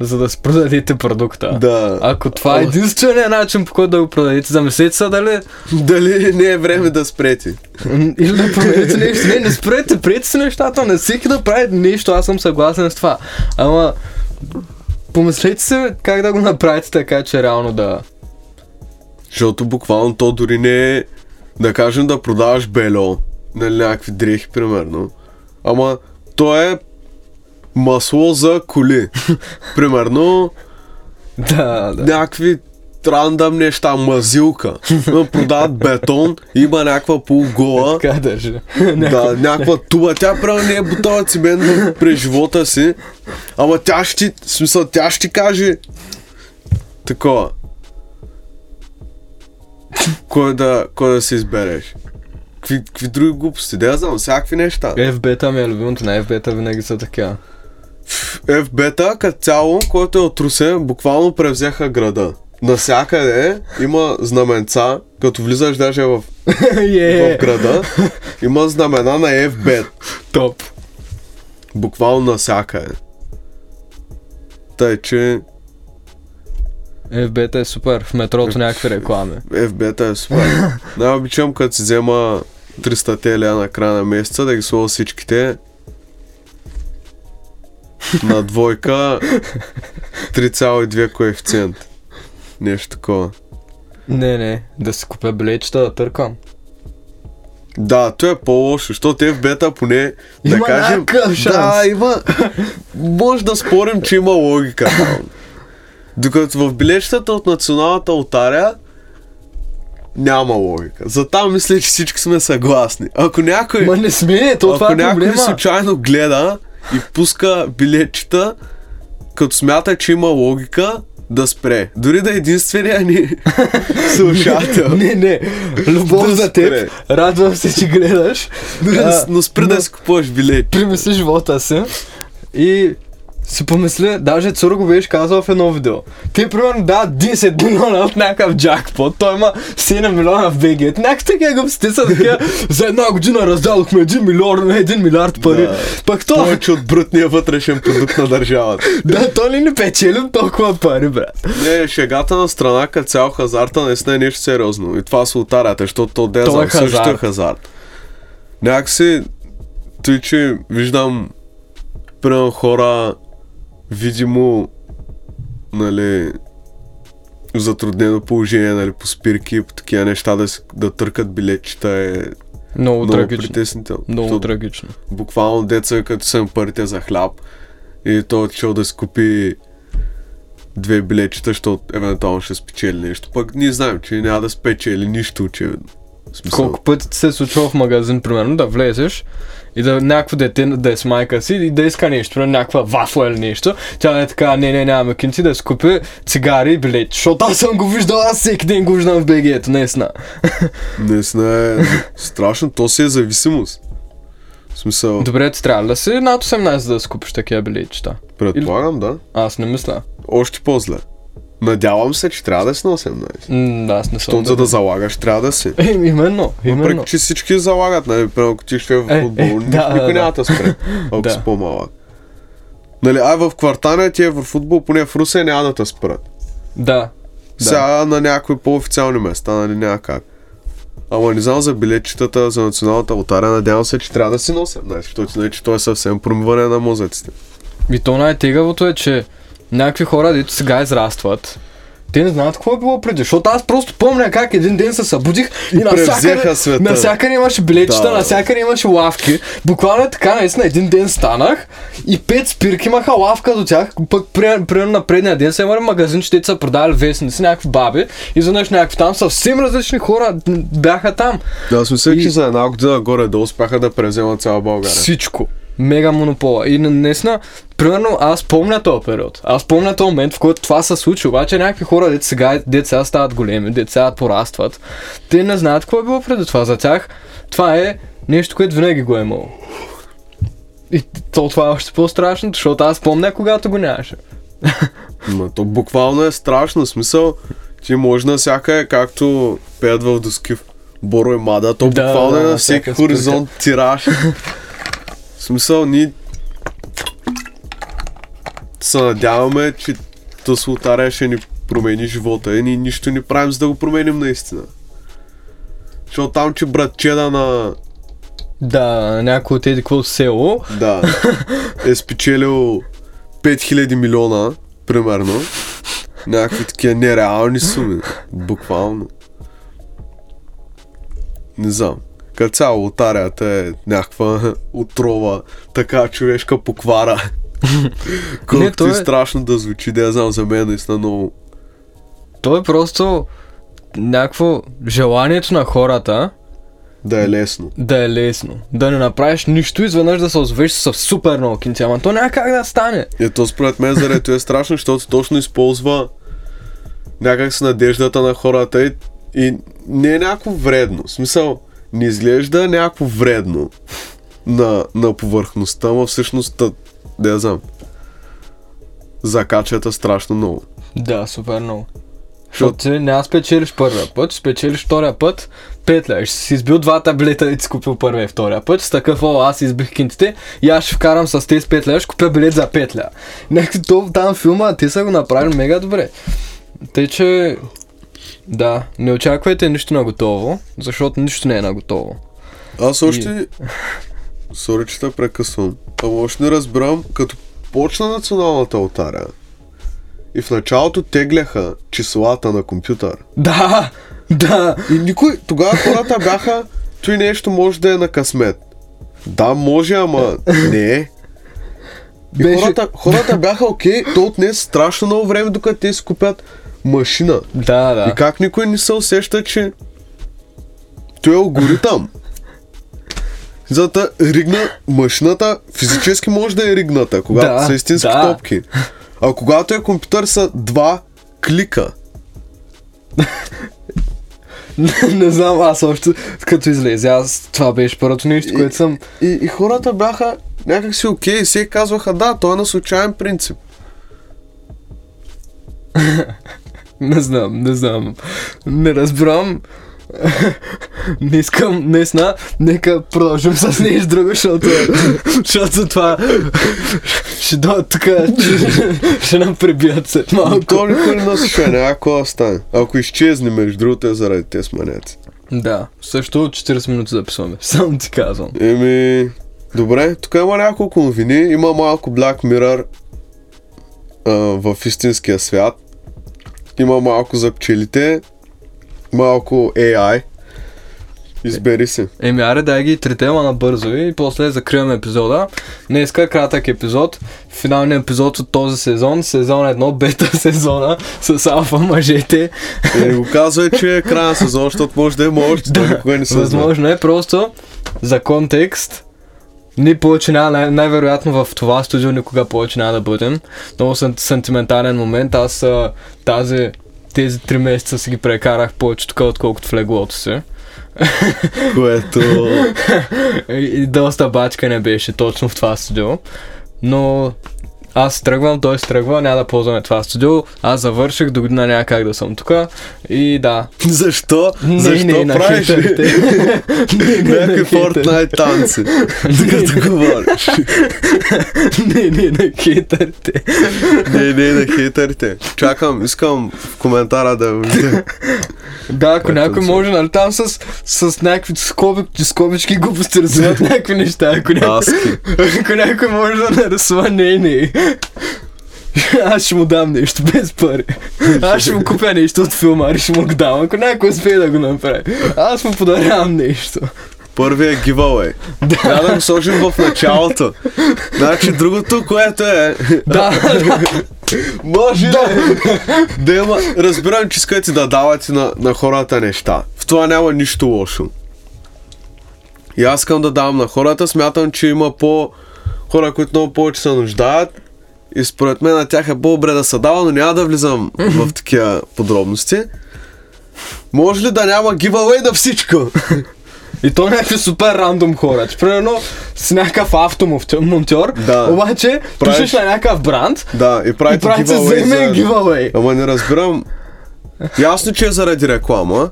за да си продадете продукта. Да. Ако това е единственият начин, по който да го продадете, замислете се дали Дали не е време да спрети? м, *laughs* или да промените нещо. Не, не спрете, приете си нещата, не всеки да прави нещо, аз съм съгласен с това. Ама, помислете се как да го направите така, че реално да... Защото буквално то дори не е, да кажем, да продаваш бельо, нали, някакви дрехи, примерно. Ама то е масло за коли. *laughs* примерно Да, да. някакви рандъм неща, мазилка. *laughs* Ма Продават бетон, има някаква полугола. Така държа. Да, някаква туба. Тя правилно не е бутала цимент през живота си. Ама тя ще смисъл, тя ще каже такова. Кой да, кой да си избереш? Какви, какви други глупости? Да я знам, всякакви неща. FB-та ми е любимото, на FB-та винаги са така. FB-та като цяло, който е от Русе, буквално превзеха града. Насякъде има знаменца, като влизаш даже в, *laughs* Е, в града, има знамена на FB. топ. Буквално навсякъде. Тъй, че FB-та е супер, в метрото някакви реклами. FB-та е супер. *laughs* Най-обичам като си взема 300 теля на края на месеца, да ги сложа всичките на двойка 3,2 коефициент. Нещо такова. Не, не, да си купя билетчета да търкам. Да, то е по-лошо, защото FB-та поне да Има кажем... Да, има... Може да спорим, че има логика. Докато в билетчетата от националната лотария няма логика. За там мисля, че всички сме съгласни. Ако някой, Ма не сме, то това ако е някой проблема. случайно гледа и пуска билетчета, като смята, че има логика, да спре. Дори да е единствения ни *laughs* слушател. Не, не, любов Да за теб, радвам се, че гледаш. Да А, но спри но- да си купуваш билети. примисли живота си и си помисля, даже Цуро го беше казал в едно видео. Те примерно дават 10 милиона от някакъв джакпот, той има 7 милиона в БГ. Някакви такива глупости са такива, за една година раздадохме 1 милион, 1 милиард пари. Да. Пък то, Повече от брутния вътрешен продукт на държавата. *laughs* да, то ли не печелим толкова пари, брат. Не, шегата на страна като цял хазарта наистина е нещо сериозно. И това с лотарията, защото то де То е също е хазарт. хазарт. Някакси, той, че виждам примерно хора видимо, нали, затруднено положение, нали, по спирки и по такива неща да, да търкат билетчета е Много, много трагично. Много трагично. буквално деца, като съм парите за хляб и той отишъл да си купи две билетчета, защото евентуално ще спечели нещо. Пък ние знаем, че няма да спечели нищо, очевидно. Колко пъти ти се е случва в магазин, примерно, да влезеш и да някакво дете да е с майка си и да иска нещо, примерно някаква вафла или нещо. Тя е така, не, не, нямаме кинти да си купи цигари и билети, защото аз съм го виждал, аз всеки ден го виждам в БГ-ето, наистина. *laughs* Наистина е страшно, то си е зависимост. В смисъл, Добре, ти трябва да си над 18 за да си купиш такива билетчета. предполагам, да. Аз не мисля. Още по-зле. Надявам се, че трябва да си на 18. М, да, аз не съм. Защото за да залагаш, трябва да си. Е, именно, именно. Въпреки, че всички залагат, нали, примерно, ако ти ще е в Е, футбол, е, никой да, да, никой да. няма да спре, *laughs* ако Да. си по-малък. Нали, ай в квартана ти е в футбол, поне в Русе няма да те спрат. Да. Да. Сега на някои по-официални места, нали, няма как. Ама не знам за билетчетата за националната лотария, надявам се, че трябва да си на 18, защото иначе то е съвсем промиване на мозъците. И то най-тегавото е, че някакви хора, дето сега израстват, те не знаят какво е било преди, защото аз просто помня как един ден се събудих и, И навсякъде, света. навсякъде имаше билетчета, Да. навсякъде имаше лавки. Буквално е така, наистина един ден станах и пет спирки имаха лавка до тях, пък при- примерно на предния ден са имали магазин, че те са продавали вестници, някакви баби и изведнъж някакви там съвсем различни хора бяха там. Да, мисля, И- че за една година горе да успяха да превземат цяла България. Всичко. Мега монопола. И наистина, примерно, аз помня този период. Аз помня този момент, в който това се случи. Обаче някакви хора, деца сега, деца стават големи, деца порастват. Те не знаят какво е било преди това. За тях това е нещо, което винаги го е имало. И то това е още по-страшно, защото аз помня, когато го нямаше. *laughs* Ма то буквално е страшно, смисъл, ти може на всяка е както пеят в Доскив. Боро и Мада, то Да, буквално да, е на всеки хоризонт тираж. *laughs* в смисъл, ние се надяваме, че тази лотария ще ни промени живота и ние нищо не правим, за да го променим наистина. Защото там, че братчеда на... Да, някой от еди село. Да, *laughs* е спечелил 5000 милиона, примерно. Някакви такива нереални суми. Буквално. Не знам. Като цяло лотарията е някаква *laughs* отрова, така човешка поквара. *laughs* Колкото то е... е- страшно да звучи, да я знам, за мен е наистина много. То е просто някакво желанието на хората Да е лесно. да е лесно. Да не направиш нищо, изведнъж да се озовеш с супер много кинци. Ама то няма как да стане. Ето според мен заради е страшно, защото точно използва някак с надеждата на хората и, и не е някакво вредно. В смисъл, не изглежда някакво вредно на, на повърхността, но всъщност, да я знам, закачата страшно много. Да, супер много. Защото ти няма спечелиш първия път, спечелиш втория път, петля. Ще си избил два таблета и си купил първия и втория път. С такъв, о, аз избих кинтите и аз ще вкарам с тези петля, ще купя билет за петля. Някакво то там филма, те са го направили мега добре. Тъй, че... Да, не очаквайте нищо на готово, защото нищо не е на готово. Аз още... Сори, че те прекъсвам. Ама още не разбирам, като почна националната лотария и в началото тегляха числата на компютър. Да, да. И никой, тогава хората бяха, той нещо може да е на късмет. Да, може, ама не е. И Беше- хората, хората бяха окей, то отне страшно много време, докато те си купят машина. Да, да. И как никой не се усеща, че той е алгоритъм. За да ригна машината, физически може да е ригната, когато Да, са истински да. топки. А когато е компютър са два клика. *laughs* не знам, аз още като излезе, аз това беше първото нещо, което съм... И, и хората бяха някакси окей, все казваха да, то е на случайен принцип. *laughs* Не знам, не знам. Не разбирам. *laughs* не искам, наистина, нека продължим с нещо друго, защото, защото това *laughs* ще дойдат тук, ще нам прибият след малко. то никой не нас ще няма какво да стане. Ако изчезне, между другото е заради тези манети. Да, също 40 минути записваме, *laughs* само ти казвам. Еми, добре, тук има няколко новини. Има малко Black Mirror а, в истинския свят. Има малко за пчелите. Малко AI. Избери се. Еми, аре, дай ги трите, ама набързо и после закриваме епизода. Днеска е кратък епизод, финалният епизод от този сезон, сезон 1, бета *laughs* сезона с алфа мъжете. Е, го казва, че е края сезон, защото може да има още, *laughs* да, никога не се. Възможно е просто за контекст. Ние повече няма, най- най-вероятно в това студио никога повече няма да бъдем. Много съм сантиментален момент. Аз тази, тези три месеца си ги прекарах повече тук, отколкото в леглото си. Което... *laughs* И доста бачка не беше точно в това студио. Но аз тръгвам, той тръгва, няма да ползваме това студио. Аз завърших, до година няма как да съм тук. И да. *laughs* Защо? Не, Защо не, правиш *laughs* някакви. Fortnite танци? Докато *laughs* говориш. не, не, на хейтерите. Не, не, на хейтерите. Чакам, искам в коментара да видя. Да, ако някой може, нали там с, с някакви скоби, скобички глупости рисуват някакви неща. Ако някой, ако някой може да нарисува, не, не. *laughs* Аз ще му дам нещо без пари. Аз ще му купя нещо от филма ще му го дам, ако някой успее да го направи. Аз му подарявам нещо. Първият giveaway. Трябва да го сложим в началото. Значи другото, което е... Да, Може да, да има... Разбирам, че искате да давате на, на хората неща. В това няма нищо лошо. И аз искам да давам на хората. Смятам, че има по... Хора, които много повече се нуждаят. И според мен на тях е по-добре да се дава, но няма да влизам в такива подробности. Може ли да няма giveaway на всичко? И то някакви супер рандом хора. Че, примерно си някакъв автомонтьор, Да. обаче Правиш- пишеш на някакъв бранд да, и и правите правите giveaway взаимен за... giveaway. Ама не разбирам. Ясно, че е заради реклама.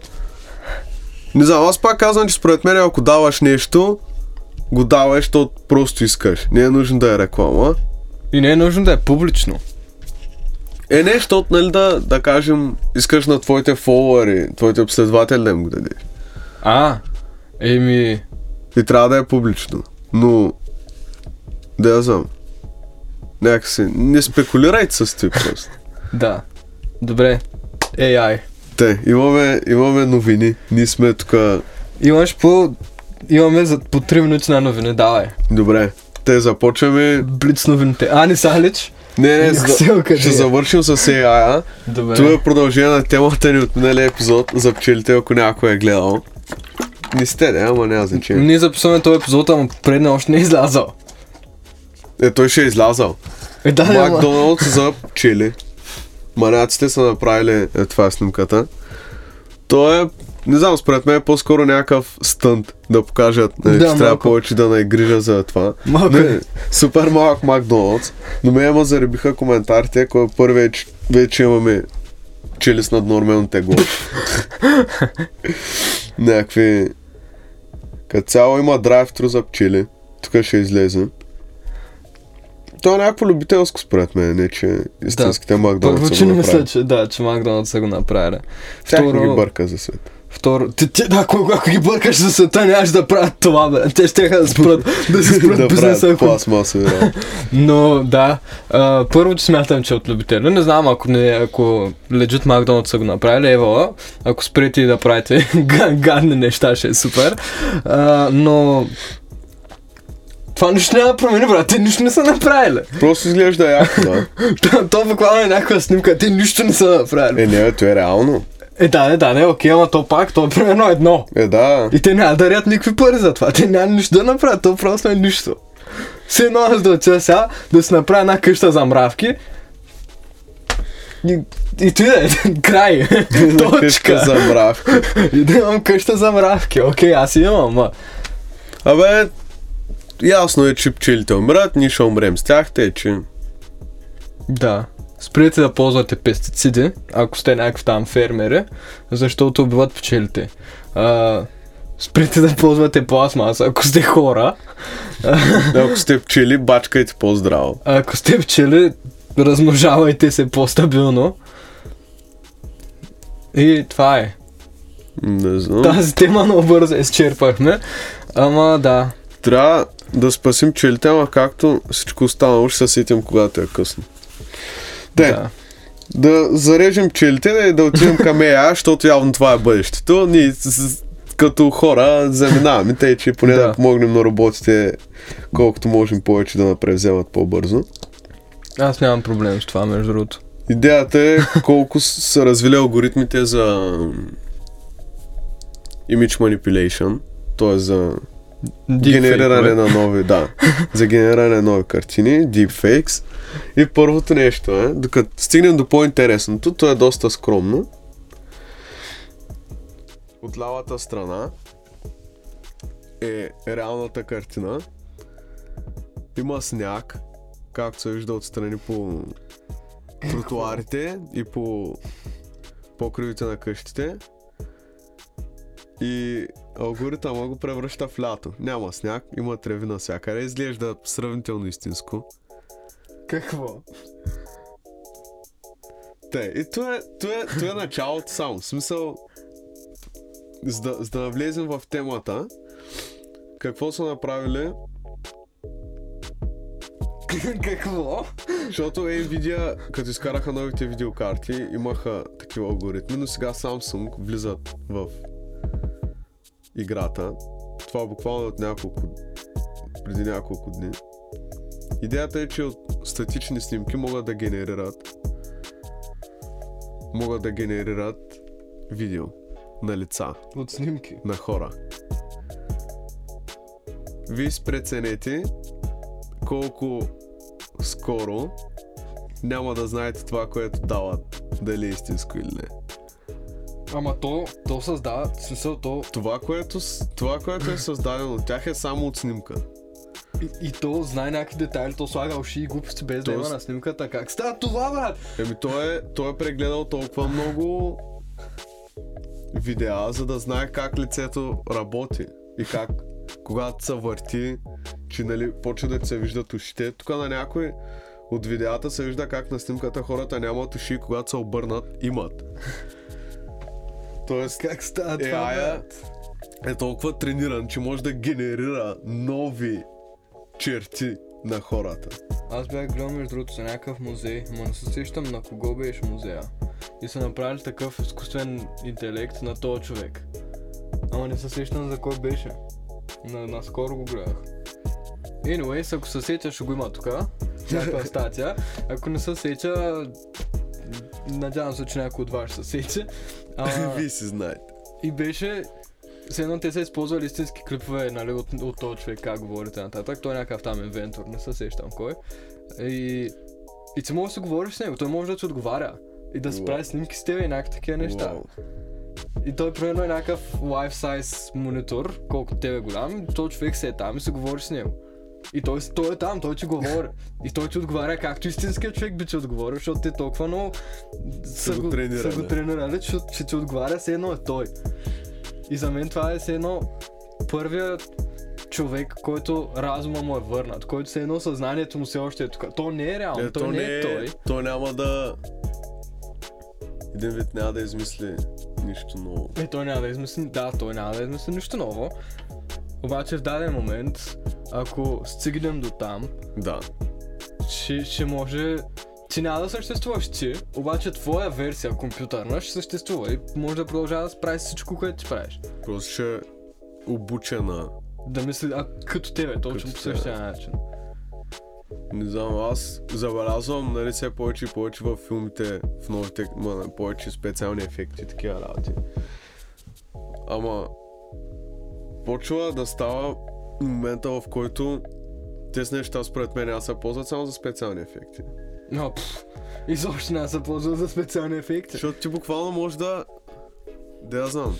Не знам, аз пак казвам, че според мен ако даваш нещо, го даваш, защото просто искаш. Не е нужно да е реклама. И не е нужно да е публично. Е, не, защото, нали, да, да кажем, искаш на твоите фолуари, твоите последователи да им го дадеш. А, еми, И трябва да е публично. Но, да я знам. Някакси, не спекулирайте с ти просто. *laughs* да. Добре. AI. Те, имаме, имаме новини. Ние сме тук. Имаш по... Имаме за по 3 минути на новини, давай. Добре. Те започваме. Блиц новините. А, не са лич? Не, не, *laughs* за, ще завършим с AI. Добре. Това е продължение на темата ни от миналия епизод за пчелите, ако някой е гледал. Не сте, не, ама няма значение. Ние записваме този епизод, ама предне още не е излязъл. Е, той ще е излязал. Е, да, ама. Макдоналдс за пчели. Маняците са направили е, това е снимката. То е, не знам, според мен е по-скоро някакъв стънт да покажат, нали, Да, че трябва малко. повече да наигрижа за това. Малко Не, е. супер малък Макдоналдс, но ме ема заребиха коментарите, кой първи вече, вече имаме пчели с наднормално тегло. *laughs* Някакви... Като цяло има драйв-тру за пчели. Тук ще излезе. То е някакво любителско според мен, не че истинските Първо, Макдоналдс че са го не мисля, че да, че Макдоналдс са го направили. Тях не ги Второ, бърка за свет. Второ, ти, ти, ако, ако ги бъркаш за света, нямаш да правят това, бе. Те ще да спрат, да си спрат да бизнеса, пластмасови. *laughs* Но да, а, първо, че смятам, че е от любители. Не знам, ако, не, ако лежит Макдоналдс са го направили, евала, ако спрете и да правите *laughs* га- гадни неща, ще е супер. А, но това нищо няма да промени, брат. Те нищо не са направили. Просто изглежда яко, да. *laughs* То, буквално е някаква снимка. Те нищо не са направили. Е, не, то е реално. Е, да, не, да, не, окей, ама то пак, то е примерно едно. Е, да. И те няма да дарят никакви пари за това. Те няма нищо да направят. То просто е нищо. Все едно аз да отида сега да си направя една къща за мравки. И, и ти да е, *laughs* край. *laughs* Къща Точка. за мравки. *laughs* И да имам къща за мравки. Окей, аз имам, ама. Абе, ясно е, че пчелите умрат, ние ще умрем с тях, те, че... Да. Спрете да ползвате пестициди, ако сте някакви там фермери, защото убиват пчелите. А, спрете да ползвате пластмаса, ако сте хора. Ако сте пчели, бачкайте по-здраво. А ако сте пчели, размножавайте се по-стабилно. И това е. Не знам. Тази тема много бързо изчерпахме. Ама да. Трябва да спасим пчелите, ама както всичко останало ще се сетим, когато е късно. Да. да зарежем пчелите да, и да отидем към EA, защото явно това е бъдещето. Ние като хора заминаваме, тъй че поне да. Да. да помогнем на роботите колкото можем повече да напревземат по-бързо. Аз нямам проблем с това, между другото. Идеята е колко са развили алгоритмите за image manipulation, т.е. за генериране на нови, да, за генериране на нови картини, deepfakes. И първото нещо е, докато стигнем до по-интересното, то е доста скромно. От лявата страна е реалната картина. Има сняг, както се вижда отстрани по тротуарите и по покривите на къщите. И алгоритъма го превръща в лято. Няма сняг, има треви навсякъде. Изглежда сравнително истинско. Какво? Те, и това е, това е, това е началото само. В смисъл, за да, за да навлезем в темата, какво са направили, Какво? защото Nvidia, като изкараха новите видеокарти, имаха такива алгоритми, но сега Samsung влизат в играта. Това буквално от няколко, преди няколко дни. Идеята е, че от статични снимки могат да генерират могат да генерират видео на лица, От снимки. на хора. Вие преценете колко скоро няма да знаете това, което дават, дали е истинско или не. Ама то, то създава, смисъл то, Това, което, това, което е създадено от тях е само от снимка. и, и то знае някакви детайли, то слага уши и глупости без да има на снимката. Как става това, брат? Еми той е, той е прегледал толкова много видеа, за да знае как лицето работи и как когато се върти, че нали, почва да се виждат ушите. Тук на някой от видеята се вижда как на снимката хората нямат уши и когато се обърнат, имат. Тоест, Как става това, AI е толкова трениран, че може да генерира нови черти на хората. Аз бях гледал между другото за някакъв музей, но не се сещам на кого беше музея. И са направили такъв изкуствен интелект на този човек. Ама не се сещам за кой беше. На, наскоро го гледах. Anyways, ако се сетя, ще го има тук. Някаква *laughs* статия. Ако не се сетя, надявам се, че някой от вас ще се сетя. А, *laughs* Вие си знаете. и беше все едно те са използвали истински клипове нали, от, от този човек, как говорите нататък. Той е някакъв там инвентор, не се сещам кой. И, и ти можеш да си говориш с него, той може да ти отговаря. И да си Уау. прави снимки с тебе и някакви такива неща. Уау. И той примерно е някакъв life size монитор, колкото тебе голям, и човек се е там и се говори с него. И той, той е там, той ти говори. И той ти отговаря както истинският човек би ти отговорил, защото те толкова много са го тренирали. са го тренирали, че, че ти отговаря все едно е той. И за мен това е все едно първият човек, който разума му е върнат, който все едно съзнанието му все още е тук. То не е реално, Е, той не е той. Той няма да... Един вид няма да измисли нищо ново. Е, той няма да измисли, да, той няма да измисли нищо ново. Обаче в даден момент, ако стигнем до там, Да. ще, ще може... Ти няма да съществуваш ти, обаче твоя версия компютърна ще съществува и може да продължава да справи всичко, което ти правиш. Просто ще обучена. Да мисли, а като тебе, точно по същия начин. Не знам, аз забелязвам, нали, все повече и повече в филмите, в новите, ма, повече специални ефекти такива работи. Ама, почва да става момента, в който тези неща според мен аз се ползват само за специални ефекти. Но, пф, изобщо не се ползва за специални ефекти. Защото ти буквално може да... Да я знам.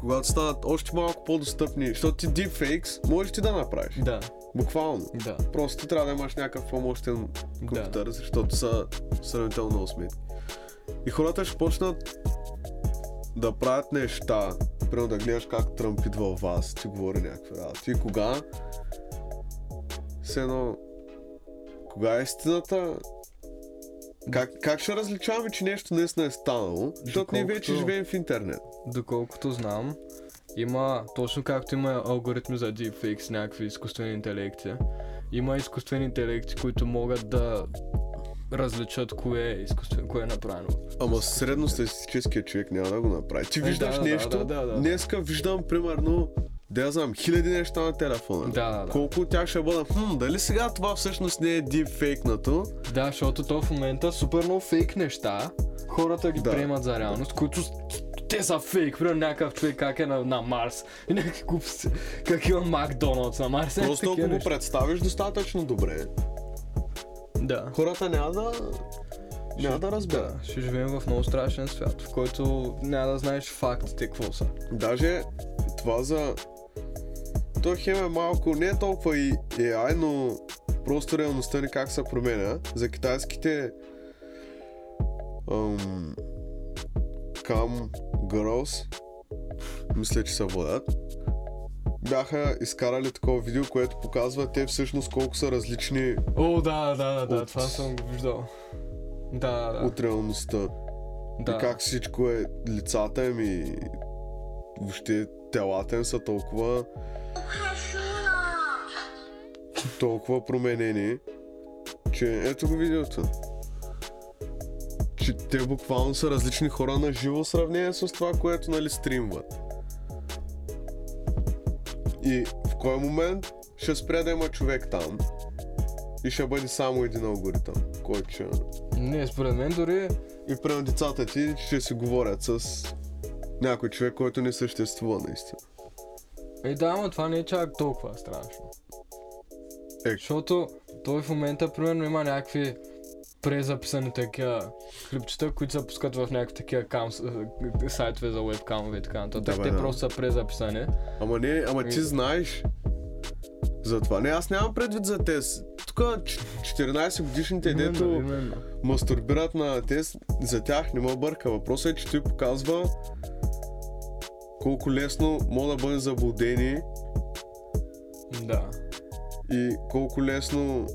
Когато станат още малко по-достъпни, защото ти deepfakes можеш ти да направиш. Да, Буквално. да. Просто ти трябва да имаш някакъв по-мощен компютър, защото са сравнително много. И хората ще почнат да правят неща, примерно да гледаш как Тръмп идва в вас, ти говори някакви работи. И кога? Все едно... Кога е истината? Как, как ще различаваме, че нещо наистина е станало? Защото ние вече живеем в интернет. Доколкото знам, има, точно както има алгоритми за deepfakes, някакви изкуствени интелекти, има изкуствени интелекти, които могат да различат кое е изкуствено, кое е направено. Ама средностатистическият човек няма да го направи. Ти Е, виждаш да, да, нещо, да, да, да. днеска виждам примерно, да я знам, хиляди неща на телефона. Да, да, да. Колко от тях ще бъдат, хм, дали сега това всъщност не е дипфейкнато? Да, защото то в момента супер много фейк неща, хората ги Да. приемат за реалност, които те са фейк, примерно някакъв човек как е на, на Марс и *laughs* някакви глупости, как има Макдоналдс на Марс. Просто ако го представиш достатъчно добре, Да. хората няма да... Няма да Да, разберат. ще живеем в много страшен свят, в който няма да знаеш фактите какво са. Даже това за... То хем е малко, не е толкова и AI, но просто реалността ни как се променя. За китайските ам, Cam Girls, мисля, че се водят, бяха изкарали такова видео, което показва те всъщност колко са различни. О, да, да, да, да от... това съм го виждал. Да, да. От реалността. Да. И как всичко е, лицата им и въобще телата им са толкова... толкова променени, че ето го видеото. Че те буквално са различни хора на живо сравнение с това, което нали стримват. И в кой момент ще спре да има човек там и ще бъде само един алгоритъм, който ще... Не, според мен дори И прямо децата ти ще си говорят с някой човек, който не съществува наистина. Е, да, но това не е чак толкова страшно. Е. Защото той в момента, примерно, има някакви презаписани такива клипчета, които се пускат в някакви такива кам, е, сайтове за вебкамове и така нататък. Да, бе, Те да. просто са презаписани. Ама не, ама ти знаеш. За това. Не, аз нямам предвид за тез. Тук 14 годишните, дето Именно, мастурбират на тез, за тях не ме бърка. Въпросът е, че той показва колко лесно могат да бъдат заблудени Да. и колко лесно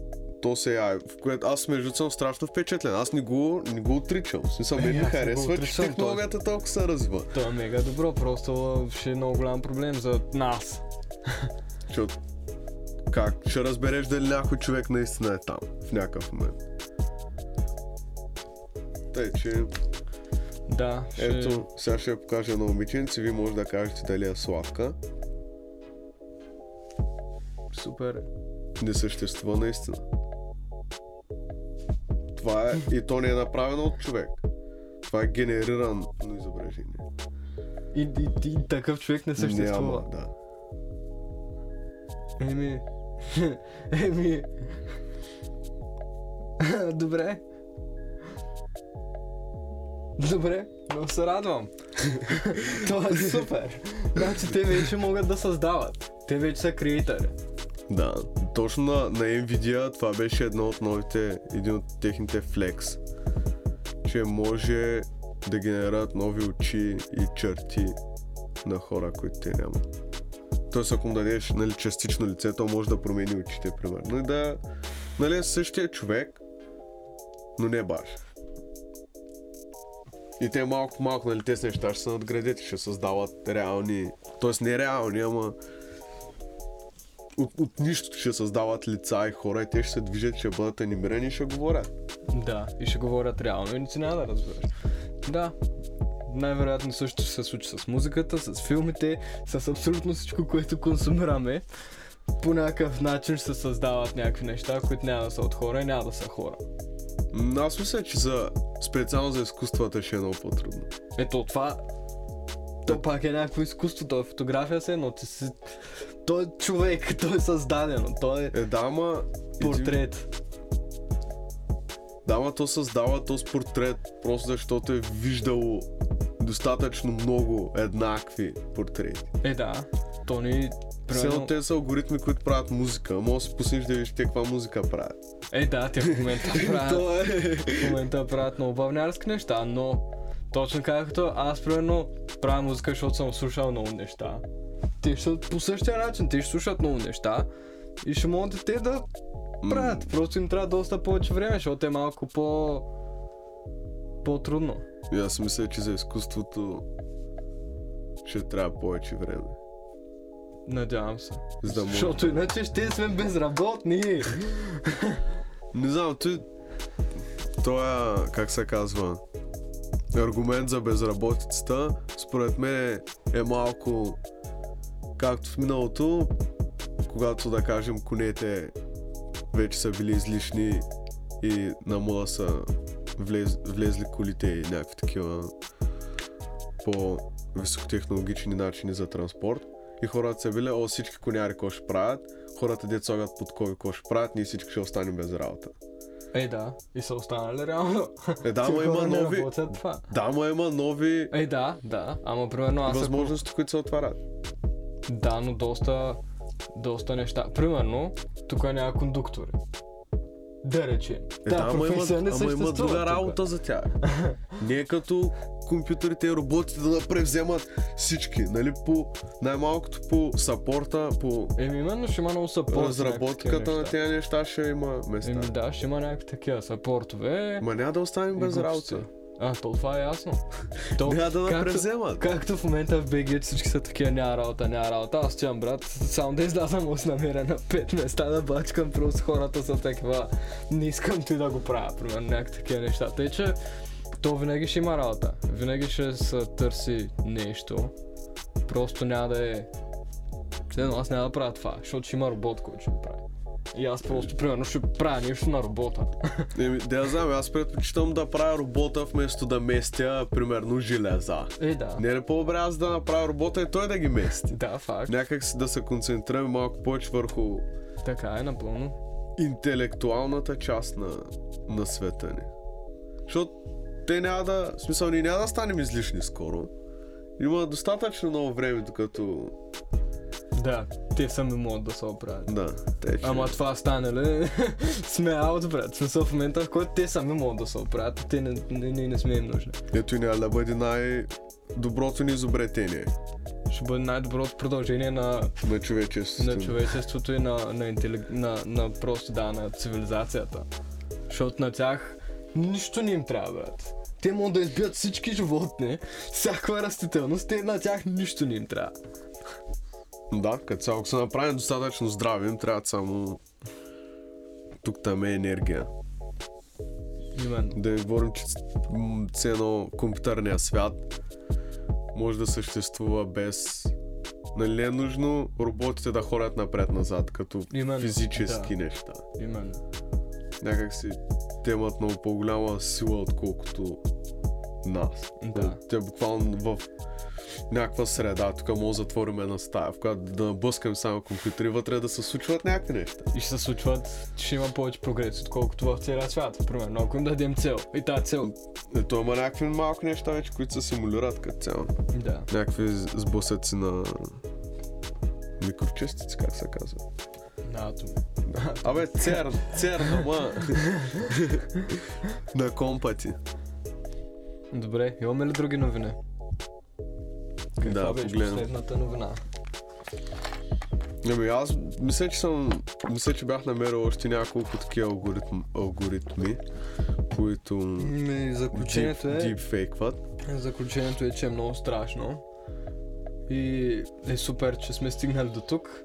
то се яви, в което аз между съм страшно впечатлен. Аз не го, не го отричам. В смисъл, Е, ми го харесва, че технологията толкова се развива. То е мега добро, просто ще е много голям проблем за нас. *laughs* Защото как ще разбереш дали някой човек наистина е там в някакъв момент. Тъй, че Да, ще... ето, сега ще я покажа на момиченци, вие може да кажете дали е сладка. Супер. е. Не съществува наистина. Това е, и то не е направено от човек. Това е генерирано изображение. И, и, и такъв човек не съществува. Няма, да. Еми... *laughs* Еми... *laughs* Добре. Добре, много се радвам. *laughs* Това е супер. Значи те вече могат да създават. Те вече са креатори. Да, точно на, на Nvidia това беше едно от новите, един от техните флекс, че може да генерират нови очи и черти на хора, които те нямат. Тоест ако му дадеш нали, частично лице, то може да промени очите, примерно. И да, нали, е същия човек, но не баш. И те малко по малко, нали, тези неща ще се надградят и ще създават реални, т.е. не реални, ама от, от нищо ще създават лица и хора и те ще се движат, ще бъдат анимирани и ще говорят. Да, и ще говорят реално и ти няма да разбереш. Да, най-вероятно също ще се случи с музиката, с филмите, с абсолютно всичко, което консумираме. По някакъв начин ще се създават някакви неща, които няма да са от хора и няма да са хора. М, Аз мисля, че за специално за изкуствата ще е много по-трудно. Ето това. То пак е някакво изкуство, то е фотография се, но ти си... Той е човек, *laughs* той е създадено, той е Е, да, ама... портрет. Да, ама то създава този портрет, просто защото е виждало достатъчно много еднакви портрети. Е да, то ни... Все примерно- те са алгоритми, които правят музика. Може да си пуснеш да видиш те каква музика правят. Е да, те в момента *laughs* правят... Е... в момента правят много бавнярски неща, но точно както аз примерно правя музика, защото съм слушал много неща. Те ще по същия начин, те ще слушат много неща и ще могат и те да правят. Просто им трябва доста повече време, защото е малко по... по-трудно. И аз мисля, че за изкуството ще трябва повече време. Надявам се. За да може. Защото иначе ще сме безработни. *laughs* Не знам, ти... Това, как се казва, аргумент за безработицата, според мен е малко както в миналото, когато да кажем конете вече са били излишни и на мода са влез, влезли колите и някакви такива по-високотехнологични начини за транспорт. И хората са били, о, всички коняри какво ще правят, хората деца слагат под кови какво ще правят, ние всички ще останем без работа. Е да, и са останали реално. Е, да, ама има нови-. Да, но има нови Е да, да, ама примерно аз ако- възможности, които се отварят. Да, но доста, доста неща. Примерно, тук няма кондуктори. Да речем. Е, да, ама има, професия не ама има съществува друга работа за тях. Не е като компютрите и роботите да превземат всички, нали, по най-малкото по сапорта, по Еми именно ще има много съпорт. разработката на тези неща ще има места. Еми да, ще има някакви такива съпортове. Ма няма да оставим без работа. А, то това е ясно. То, Няма да както- напревземат. Както в момента в БГ всички са такива, няма работа, няма работа. Аз чам, брат, само да излязам с намеря на пет места да бачкам, просто хората са такива. Не искам ти да го правя, примерно някакви такива неща. Тъй, че то винаги ще има работа. Винаги ще се търси нещо. Просто няма да е... Следно, аз няма да правя това, защото ще има робот, който ще го прави. И аз просто, примерно, ще правя нещо на робота. *laughs* Еми, да я знам, аз предпочитам да правя робота вместо да местя, примерно, железа. Е, да. Не е по-добре аз да направя робота и той да ги мести? Да, факт. Някак си да се концентрираме малко повече върху Така е, напълно. интелектуалната част на, на света ни. Защото те няма да, в смисъл, ние няма да станем излишни скоро. Има достатъчно много време, докато... Да, те сами могат да се оправят. Да, те че... Ама това стане ли? *laughs* сме аут, брат. Смисъл в момента, в който те сами могат да се оправят, те не, не, не, не сме им нужни. Ето и няма да бъде най-доброто ни изобретение. ще бъде най-доброто продължение на, на човечеството. на човечеството и на, на, интелиг... на, на просто да, на цивилизацията. Защото на тях нищо не им трябва, брат. Те могат да избият всички животни, всякаква растителност, те на тях нищо не им трябва. Да, като цяло, ако са направени достатъчно здрави, им трябва само тук там е енергия. Именно. Да не говорим, че едно компютърния свят може да съществува без... Нали не е нужно роботите да ходят напред-назад, като Именно, физически да. неща. Именно. Някак си те имат много по-голяма сила, отколкото нас. Да. Те буквално в някаква среда, тук може да затворим една стая, в която да набъскам само компютри, вътре да се случват някакви неща. И ще се случват, ще има повече прогрес, отколкото в целия свят. Примерно, ако им дадем цел. И тази цел. Ето има някакви малки неща вече, които се симулират като цяло. Да. Някакви сблъсъци на микрочестици, как се казва. На атоми. *laughs* Абе, цер, цер, ама *laughs* на компати. Добре, имаме ли други новини? Каква Да, беше погледам. последната новина? Ами аз мисля, че съм, мисля, че бях намерил още няколко такива алгоритм, алгоритми, които Ми, заключението deep, е, deepfakewат. заключението е, че е много страшно. И е супер, че сме стигнали до тук.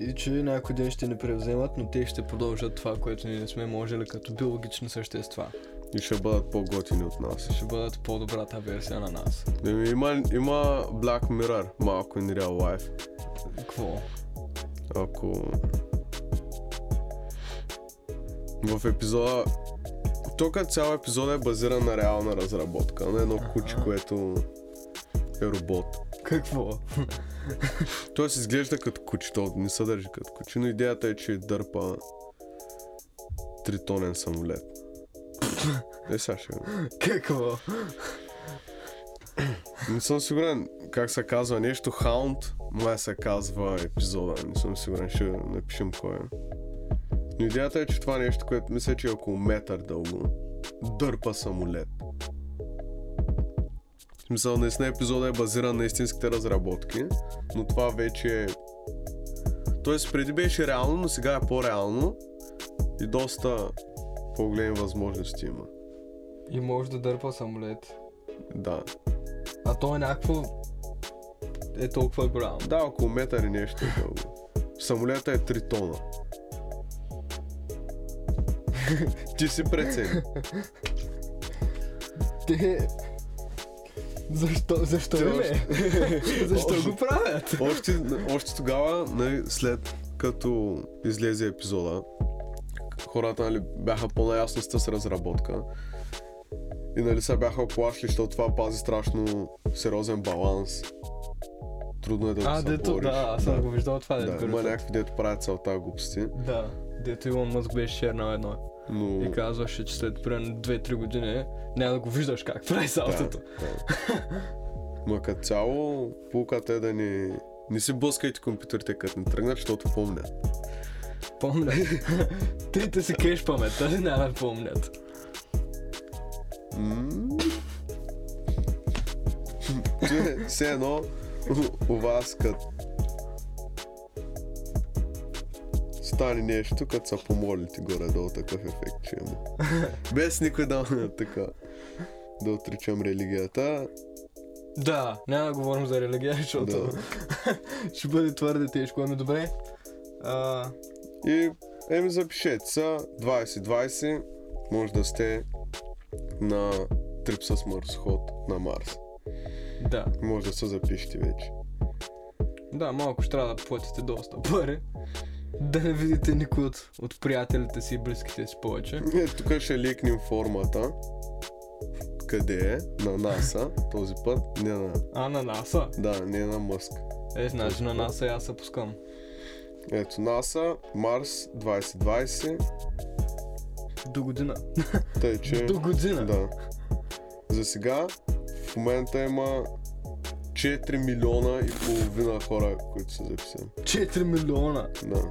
И че някой ден ще ни превземат, но те ще продължат това, което ние не сме можели като биологични същества. И ще бъдат по-готини от нас. Ще бъдат по-добрата версия на нас. Има, има Black Mirror, малко in real life. Какво? Ако... В епизода... Тук цял епизод е базиран на реална разработка, на едно куче, което е робот. Какво? Той се изглежда като куче, то не се държи като куче, но идеята е, че дърпа тритонен самолет. Е, сега ще... Какво? Не съм сигурен как се казва нещо. Hound, май се казва епизода. Не съм сигурен, ще напишем кой е. Но идеята е, че това нещо, което мисля, че е около метър дълго, дърпа самолет. В смисъл, наистина епизода е базиран на истинските разработки, но това вече е... Тоест, преди беше реално, но сега е по-реално и доста по-големи възможности има. И може да дърпа самолет. Да. А то е някакво... Е толкова голямо. Да, около метър и нещо е дълго. Самолета е 3 тона. *laughs* Ти си прецени. Те... Защо, защо Те още- *laughs* Защо още- го правят? Още, още тогава, нали, след като излезе епизода, хората нали, бяха по-наясно с тази разработка. И нали се бяха оплашли, защото това пази страшно сериозен баланс. Трудно е да А, го дето, да, аз съм го виждал това Да, дето има някакви, дето правят целта глупости. Да, дето Илон Мъск беше шернал едно. Но... И казваше, че след примерно 2-3 години няма да го виждаш как прави салтото. да. Ма като цяло, пулката е да ни... Не си блъскайте компютрите като не тръгнат, защото помнят. Помня. Трите си кеш паметта, няма да помнят. Че, Все едно у вас като стане нещо, като са помолите горе-долу такъв ефект, че има. Без никой да така да отричам религията. Да, няма да говорим за религия, защото Да. ще бъде твърде тежко. Ами добре. А, И еми запишете са 2020, може да сте на трип с марсход на Марс. да. Може да се запишете вече. Да, малко ще трябва да платите доста пари. Да не видите никой от, от приятелите си и близките си повече. Е, тук ще ликнем формата. Къде е? На НАСА, този път. Не на... А, на НАСА? Да, не на Мъск. Е, значи на НАСА аз се пускам. Ето НАСА, Марс 2020. До година. Тъй, че... До година. Да. За сега в момента има 4 милиона и половина хора, които са записани. 4 милиона. Да.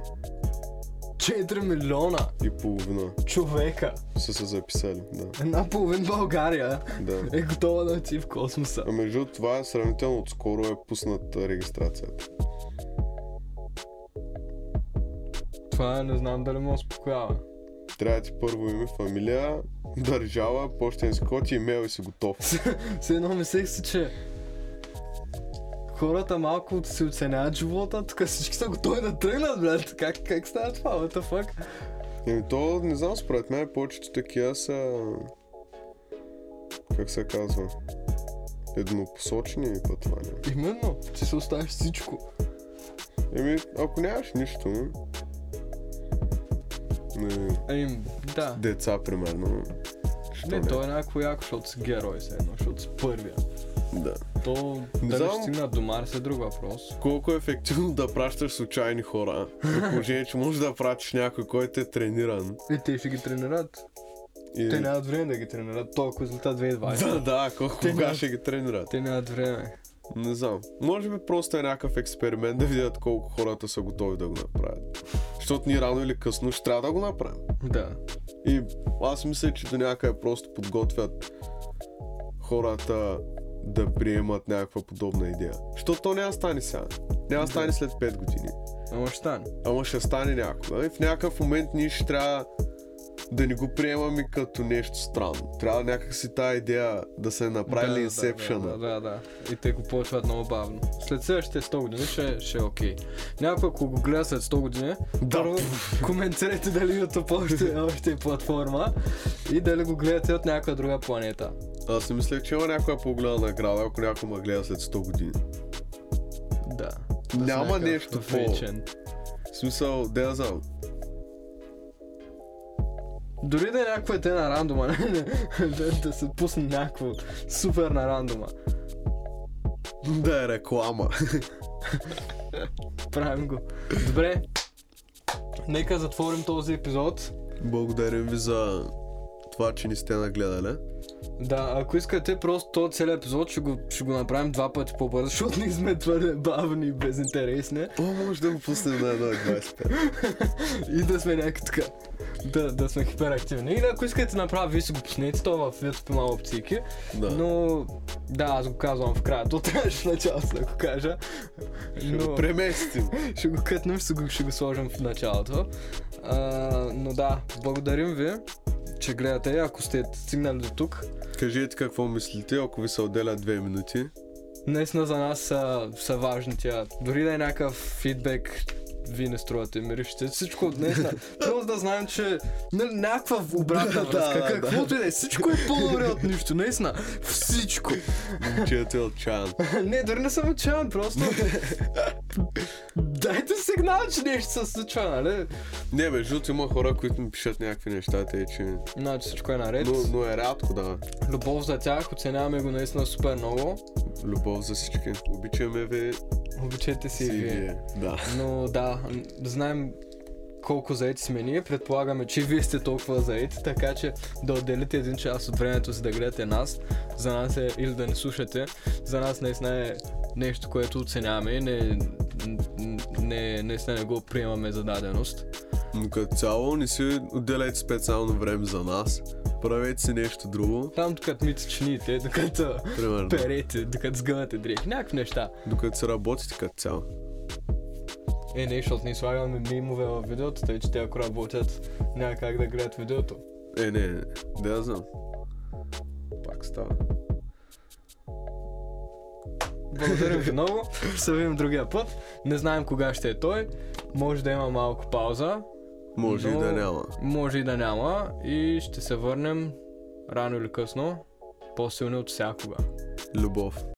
4 милиона и половина човека. са се записали. Да. Една половин България да. е готова да отиде в космоса. А между това е сравнително отскоро е пусната регистрацията. Това не знам дали ме успокоява. Трябва ти първо име, фамилия, държава, почтенски код и имейл и си готов. *laughs* Все едно мислех си, че хората малко си оценяват живота, тук всички са готови да тръгнат, блядь. Как, как става това, what the fuck? Еми то, не знам, според мен повечето такива са... Как се казва? Еднопосочни пътвания. Именно, ти се оставиш всичко. Еми, ако нямаш нищо, не, Ами, да. деца, примерно, що Не, не? той е някакво яко, защото си герой се едно, защото си първия. Да. То, Не дали знам. ще стигнат до Марс е друг въпрос. Колко е ефективно да пращаш случайни хора, при положение, че можеш да пратиш някой, който е трениран. И те ще ги тренират. И... Те нямат време да ги тренират. Толкова излета 2020. Да, да, колко Те кога нямат- ще ги тренират. Те нямат време. Не знам. Може би просто е някакъв експеримент да видят колко хората са готови да го направят. Защото ние рано или късно ще трябва да го направим. Да. И аз мисля, че до някъде просто подготвят хората да приемат някаква подобна идея. Защото то няма стане сега. Няма да стане след 5 години. Ама ще стане. Ама ще стане някога. И в някакъв момент ние ще трябва да не го приемаме като нещо странно. Трябва някакси тази идея да се направи да, Inception. Да, да, да, да. И те го почват много бавно. След следващите 100 години ще, ще е окей. Някой, ако го гледа след 100 години, Да. първо коментирайте дали YouTube още, още е платформа и дали го гледате от някоя друга планета. Аз не мислех, че има някоя по-голяма награда, ако някой ме гледа след 100 години. Да. Няма нещо по-. В смисъл, да знам. Дори да е някаква те на рандома, *laughs* да, да се пусне някакво супер на рандома. Да е реклама. Правим го. Добре. Нека затворим този епизод. Благодарим ви за това, че ни сте нагледали. Да, ако искате просто този целият епизод ще го, ще го направим два пъти по-бързо, защото ние сме твърде бавни и безинтересни. О, може да го пуснем на 1.25. *laughs* И да сме някак така. Да, да сме хиперактивни. Или ако искате да направя, вие си го пуснете, то в YouTube има опциики. Да. Но да, аз го казвам в края. То трябваше в началото да го кажа. Ще го Но преместим. *laughs* ще го кътнем, ще го, ще го сложим в началото. А, но да, благодарим ви, че гледате. Ако сте стигнали до тук, Кажете какво мислите, ако ви се отделят две минути. Наистина за нас са, са важни тя. Дори да е някакъв фидбек, вие не струвате миришите. Всичко наистина. Просто да знаем, че нали, някаква обратна *laughs* връзка. каквото и да е. Всичко е по-добре от нищо. Наистина. Всичко. Момчето е отчаян. *laughs* не, дори не съм отчаян, просто. *laughs* Дайте сигнал, че нещо се случва, нали? Не, бе, жут има хора, които ми пишат някакви неща, те, че... Значи всичко е наред. Но, но е рядко, да. Любов за тях, оценяваме го наистина супер много. Любов за всички. Обичаме ви Обичайте си си вие. Да. Но да, м, знаем колко заети сме ние, предполагаме, че вие сте толкова заети, така че да отделите един час от времето си да гледате нас, за нас е, или да ни слушате, за нас наистина е нещо, което оценяваме и не, не, наистина не го приемаме за даденост. Но като цяло не си отделяйте специално време за нас. Правете си нещо друго. Там докато мите чините, докато Примерно. перете, докато сгъвате дрехи, някакви неща. Докато се работите като цяло. Е, не, защото ние слагаме мимове в видеото, тъй че те ако работят, няма как да гледат видеото. Е, не, не. Да я знам. Пак става. Благодарим ви *laughs* много. Ще видим другия път. Не знаем кога ще е той. Може да има малко пауза. Може но и да няма. Може и да няма. И ще се върнем рано или късно. По-силни от всякога. Любов.